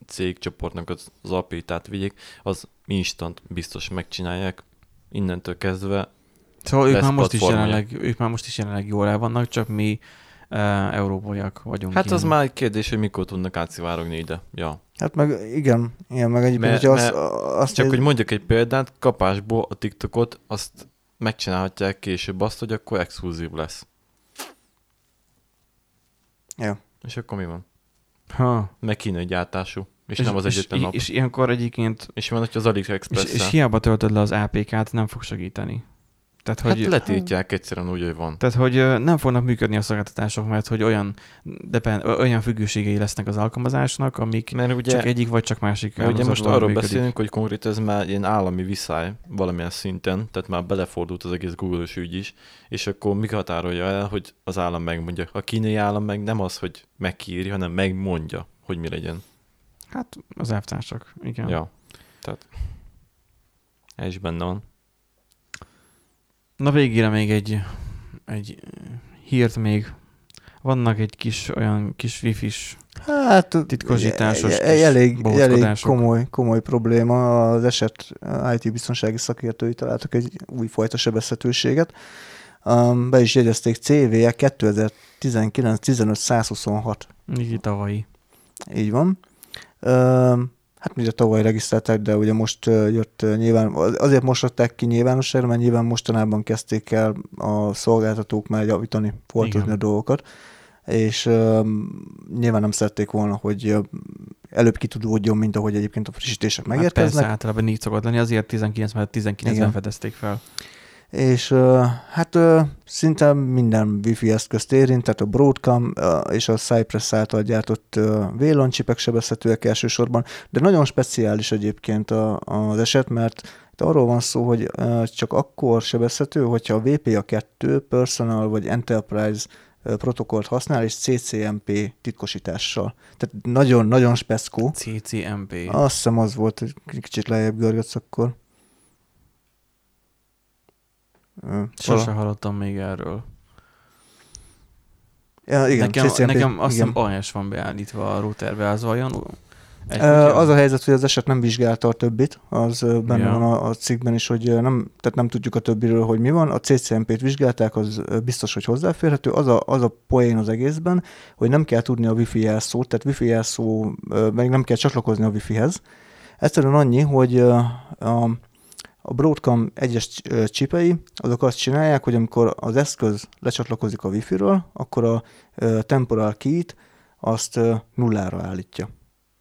cégcsoportnak az, az API-t átvigyék, az instant biztos megcsinálják. Innentől kezdve Szóval ők már, most is jelenleg, ők már most is jelenleg jól el vannak, csak mi európaiak vagyunk. Hát az ilyen. már egy kérdés, hogy mikor tudnak átszivárogni ide. Ja. Hát meg igen, igen meg egyébként, Mert- azt, mert azt Csak néz- hogy mondjak egy példát, kapásból a TikTokot azt megcsinálhatják később azt, hogy akkor exkluzív lesz. Ja. És akkor mi van? Ha. Meg kínai gyártású. És, nem az és, egyetlen és, nap. És, és ilyenkor egyébként, és van, hogy az AliExpress és, és hiába töltöd le az APK-t, nem fog segíteni. Tehát, Hát hogy, letiltják egyszerűen úgy, hogy van. tehát, hogy nem fognak működni a szolgáltatások, mert hogy olyan, depend, ö, olyan függőségei lesznek az alkalmazásnak, amik Mert ugye, csak egyik vagy csak másik mert ugye most arról működik. beszélünk, hogy konkrét ez már ilyen állami viszály valamilyen szinten, tehát már belefordult az egész Google-ös ügy is, és akkor mi határolja el, hogy az állam megmondja. A kínai állam meg nem az, hogy megkírja, hanem megmondja, hogy mi legyen. Hát az elvtársak, igen. Ja. Tehát ez is benne van. Na végére még egy, egy hírt még. Vannak egy kis olyan kis wifi-s Hát titkosításos e- e- elég, elég komoly, komoly probléma. Az eset IT biztonsági szakértői találtak egy újfajta sebezhetőséget. Um, be is jegyezték CV-je 2019-15-126. így tavalyi. Így van. Um, hát ugye tavaly regisztrálták, de ugye most jött nyilván, azért most adták ki nyilvánosságra, mert nyilván mostanában kezdték el a szolgáltatók már javítani, Igen. a dolgokat, és um, nyilván nem szerették volna, hogy előbb kitudódjon, mint ahogy egyébként a frissítések Hát megérkeznek. persze, általában így szokott lenni, azért 19, mert 19-ben Igen. fedezték fel. És hát szinte minden wifi eszközt érint, tehát a Broadcom és a Cypress által gyártott uh, VLAN csipek sebezhetőek elsősorban, de nagyon speciális egyébként az eset, mert itt arról van szó, hogy csak akkor sebezhető, hogyha a VPA2 Personal vagy Enterprise protokollt használ, és CCMP titkosítással. Tehát nagyon-nagyon speckó. CCMP. Azt hiszem az volt, kicsit lejjebb görgetsz akkor. Sose vala- hallottam még erről. Ja, igen, nekem, CCMP, nekem azt hiszem OS van beállítva a routerbe, az vajon? Egy, Az a helyzet, hogy az eset nem vizsgálta a többit, az benne Ja. van a, a cikkben is, hogy nem, tehát nem tudjuk a többiről, hogy mi van. A CCMP-t vizsgálták, az biztos, hogy hozzáférhető. Az a, az a poén az egészben, hogy nem kell tudni a wifi jelszót, tehát wifi jelszó, meg nem kell csatlakozni a wifi-hez. Egyszerűen annyi, hogy ö, a, a Broadcom egyes csipei, azok azt csinálják, hogy amikor az eszköz lecsatlakozik a wifi-ről, akkor a temporal key-t azt nullára állítja.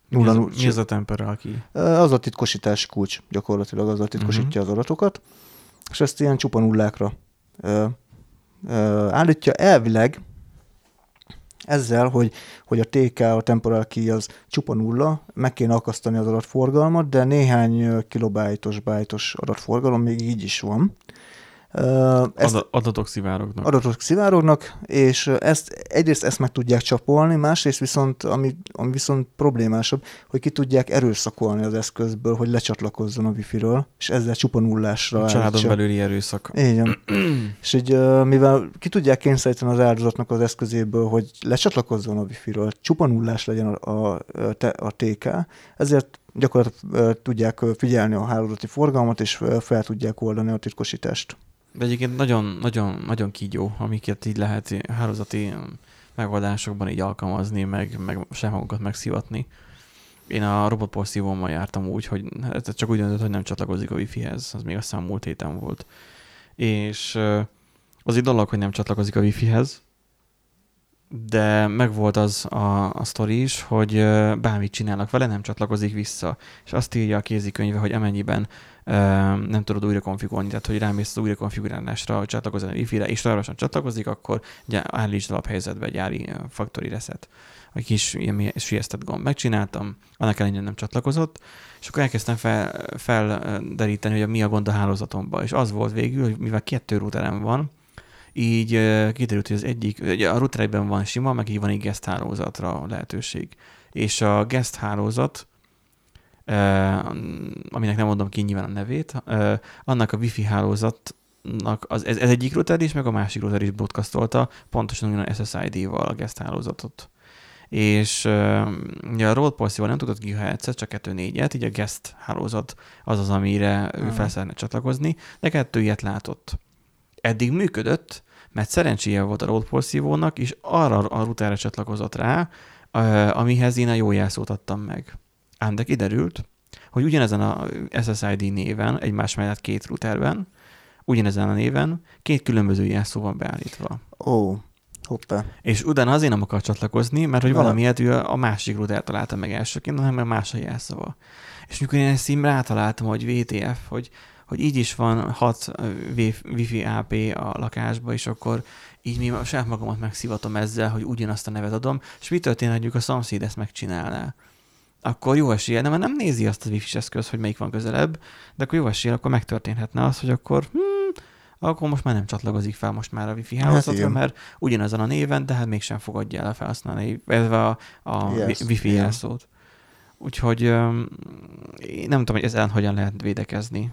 mi, az, Nulla, mi az a temporal key? Az a titkosítás kulcs, gyakorlatilag azzal titkosítja Mhm. az adatokat, és ezt ilyen csupa nullákra ö, ö, állítja. Elvileg ezzel, hogy, hogy a TK, a temporal key az csupa nulla, meg kéne akasztani az adatforgalmat, de néhány kilobájtos, bájtos adatforgalom még így is van. Ezt Ada- adatok szivárognak. adatok szivárognak, és ezt, egyrészt ezt meg tudják csapolni, másrészt viszont, ami, ami viszont problémásabb, hogy ki tudják erőszakolni az eszközből, hogy lecsatlakozzon a wifi-ről, és ezzel csupa nullásra a családon belüli erőszak. Igen. és így, mivel ki tudják kényszeríteni az áldozatnak az eszközéből, hogy lecsatlakozzon a wifi-ről, csupa nullás legyen a, a, a TK, ezért gyakorlatilag tudják figyelni a hálózati forgalmat, és fel tudják oldani a titkosítást. De egyébként nagyon, nagyon, nagyon kígyó, amiket így lehet hálózati megoldásokban így alkalmazni, meg, meg sem magunkat megszivatni. Én a robotporszívómmal jártam úgy, hogy hát csak úgy döntött, hogy nem csatlakozik a wifi-hez, az még azt hiszem múlt héten volt. És az egy dolog, hogy nem csatlakozik a wifi-hez, de megvolt az a, a sztori is, hogy bármit csinálnak vele, nem csatlakozik vissza. És azt írja a kézikönyve, hogy amennyiben nem tudod újra konfigurálni, tehát hogy rámész az újra konfigurálásra, csatlakozni a wifi-re, és rajta csatlakozik, akkor ugye állítsd alaphelyzetbe egy gyári ö, factory reset. A kis ilyen siesztett gomb. Megcsináltam, annak ellenére nem csatlakozott, és akkor elkezdtem fel, felderíteni, hogy mi a gond a hálózatomban. És az volt végül, hogy mivel kettő routerem van, így kiderült, hogy az egyik, ugye a routerekben van sima, meg így van egy guest hálózatra lehetőség. És a guest hálózat, aminek nem mondom ki nyilván a nevét, annak a wifi hálózatnak, az, ez, ez egyik router is, meg a másik router is broadcastolta, pontosan ugyan SSID-val a guest hálózatot. És ugye a Road Policy-val nem tudott GHz-et, csak 2.4-et, így a guest hálózat az az, amire ő Ah. fel szeretne csatlakozni, de kettő ilyet látott Eddig működött, mert szerencséje volt a road szívónak, és arra a routerre csatlakozott rá, amihez én a jó jelszót adtam meg. Ám de kiderült, hogy ugyanezen a SSID néven, egymás mellett két routerben, ugyanezen a néven két különböző jelszó van beállítva. Ó, hoppá. És utána azért nem akar csatlakozni, mert hogy valamiért ő a másik router találta meg elsőként, hanem mert más a jelszava. És mikor én ezt így rátaláltam, hogy VTF, hogy, hogy így is van 6 Wi-Fi AP a lakásba, és akkor így mi saját magamat megszivatom ezzel, hogy ugyanazt a nevet adom, és mi történne, hogy a szomszéd ezt megcsinálná? Akkor jó esélye, de már nem nézi azt a Wi-Fi eszköz, hogy melyik van közelebb, de akkor jó esélye, akkor megtörténhetne az, hogy akkor hmm, akkor most már nem csatlakozik fel most már a Wi-Fi Hát hálózatra, igen. mert ugyanazon a néven, de hát mégsem fogadja el a felhasználói, illetve a, a Yes, Wi-Fi igen. jelszót. Úgyhogy öm, én nem tudom, hogy ezen hogyan lehet védekezni.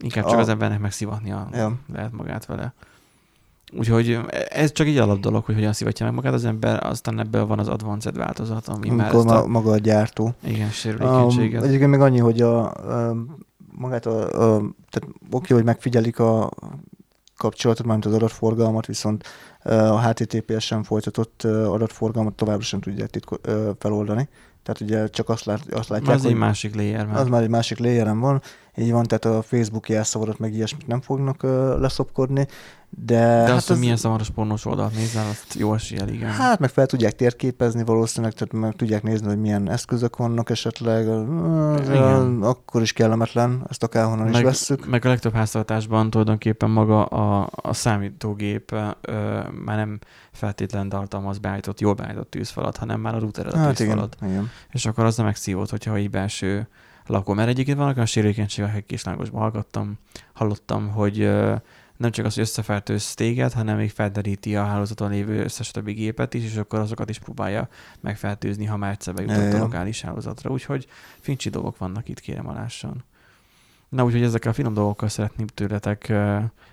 Inkább csak A- az embernek megszivatnia Ja. lehet magát vele. Úgyhogy ez csak egy alap dolog, hogy hogyan szivatja meg magát az ember, aztán ebből van az advanced változat, ami már Amikor ezt a, ma, maga a gyártó. igen, Um, sérülékenységet. egyébként még annyi, hogy a, um, magát a, a tehát oké, hogy megfigyelik a kapcsolatot, mármint az adatforgalmat, viszont a HTTPS-en folytatott adatforgalmat továbbra sem tudják titko, feloldani. Tehát ugye csak azt, lát, azt látják, az egy másik layer már. az már egy másik layeren van, így van, tehát a Facebook jelszavadat meg ilyesmit nem fognak leszopkodni, de... De hát azt, hogy az- milyen szamaros pornós oldalt nézel, azt jó eséllyel, igen. Hát meg fel tudják térképezni valószínűleg, tehát meg tudják nézni, hogy milyen eszközök vannak esetleg. Igen. akkor is kellemetlen, ezt akárhonnan is meg, vesszük. meg a legtöbb háztartásban tulajdonképpen maga a, a számítógép ö, már nem feltétlen tartalmaz beállított, jól beállított tűzfalat, hanem már a router a Hát igen, tűzfalat. igen. És akkor az nem megszívott, hogyha így belső lakó. Mert egyébként vannak olyan sérülékenység, a kislángosban hallgattam, hallottam, hogy ö, nem csak az, hogy összefertőz téged, hanem még felderíti a hálózaton lévő összes többi gépet is, és akkor azokat is próbálja megfertőzni, ha már egyszer bejutott a lokális hálózatra. Úgyhogy fincsi dolgok vannak itt, kérem alássan. Na, úgyhogy ezekkel a finom dolgokkal szeretném tőletek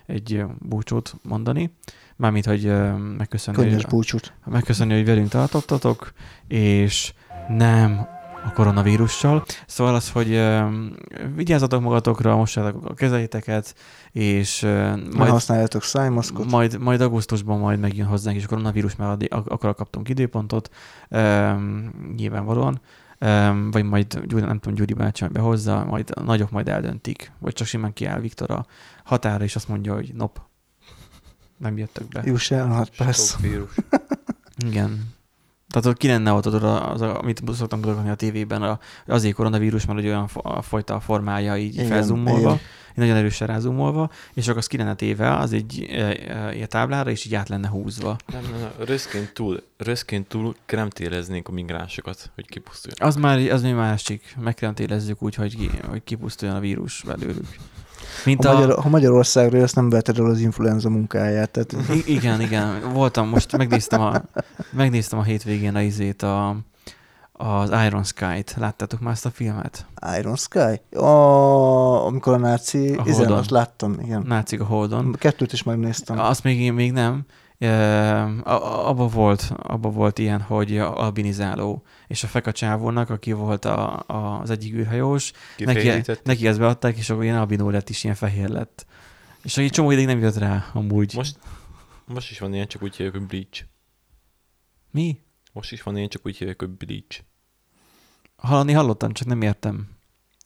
egy búcsút mondani. Mármint, hogy megköszönni, Könnyes hogy, búcsút. megköszönni, hogy velünk tartottatok, és nem a koronavírussal. Szóval az, hogy ö, vigyázzatok magatokra, mossátok a kezeiteket, és ö, Majd majd, használjátok szájmaszkot. majd, majd augusztusban majd megjön hozzánk is a koronavírus, mert addig, ak- akkor kaptunk időpontot, um, nyilvánvalóan. Um, vagy majd, nem tudom, Gyuri bácsi majd behozza, majd a nagyok majd eldöntik, vagy csak simán kiáll Viktor a határa, és azt mondja, hogy nop, nem jöttök be. Juss el, hát persze. Igen. Tehát ott ki lenne ott, tudod, az, amit szoktam mutatni a tévében, a, azért koronavírus, mert hogy olyan fajta formája így Igen, felzoomolva, igen. így nagyon erősen rázumolva, és akkor az ki lenne téve, az egy e, e, ilyen táblára, és így át lenne húzva. Nem, nem, nem. Röszként túl, röszként túl kremtéreznénk a migránsokat, hogy kipusztuljon. Az már, az még másik. Megkremtélezzük úgy, hogy, ki, hogy kipusztuljon a vírus belőlük. Mint Ha, a... Magyar, ha Magyarországról ezt nem veted el az influenza munkáját, tehát I- igen, igen. Voltam, most megnéztem a, megnéztem a hétvégén a izét, a, az Iron Sky-t. Láttátok már ezt a filmet? Iron Sky? A, amikor a náci, A Holdon. azt láttam, igen. Nácik a Holdon. Kettőt is megnéztem. Azt még én még nem. Abba volt, abba volt ilyen, hogy albinizáló, és a feka csávónak, aki volt a, a, az egyik űrhajós, neki, neki ezt beadták, és akkor ilyen albinó lett is, ilyen fehér lett. És egy csomó ideig nem jött rá, amúgy. Most, most is van ilyen, csak úgy hívják, hogy bleach. Mi? Most is van ilyen, csak úgy hívják, hogy bleach. Hallani hallottam, csak nem értem.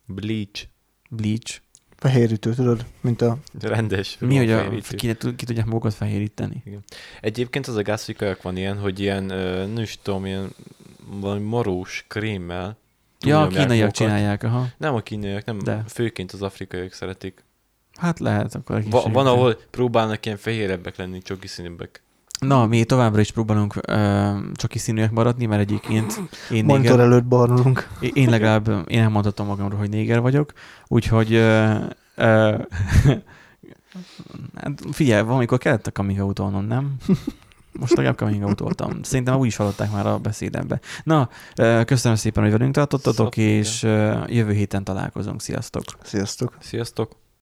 Bleach. Bleach. Fehérítő, tudod, mint a... Rendes. Mi, hogy a, ki, ki, tudják magukat fehéríteni? Egyébként az a gáz, hogy kajak van ilyen, hogy ilyen, nem is tudom, ilyen valami marós krémmel Ja, a kínaiak magukat. csinálják, aha. Nem a kínaiak, nem, De. Főként az afrikaiak szeretik. Hát lehet, akkor egy Va, kis- van, ahol próbálnak ilyen fehérebbek lenni, csoki színűbbek. Na, mi továbbra is próbálunk ö, csak színűek maradni, mert egyébként én Monitor néger, előtt barnulunk. én legalább én elmondhatom magamról, hogy néger vagyok, úgyhogy ö, ö, hát figyelj, valamikor kellett a coming out nem? Most legalább coming out voltam. Szerintem úgy is hallották már a beszédembe. Na, ö, köszönöm szépen, hogy velünk tartottatok, Szapja. és ö, jövő héten találkozunk. Sziasztok! Sziasztok! Sziasztok!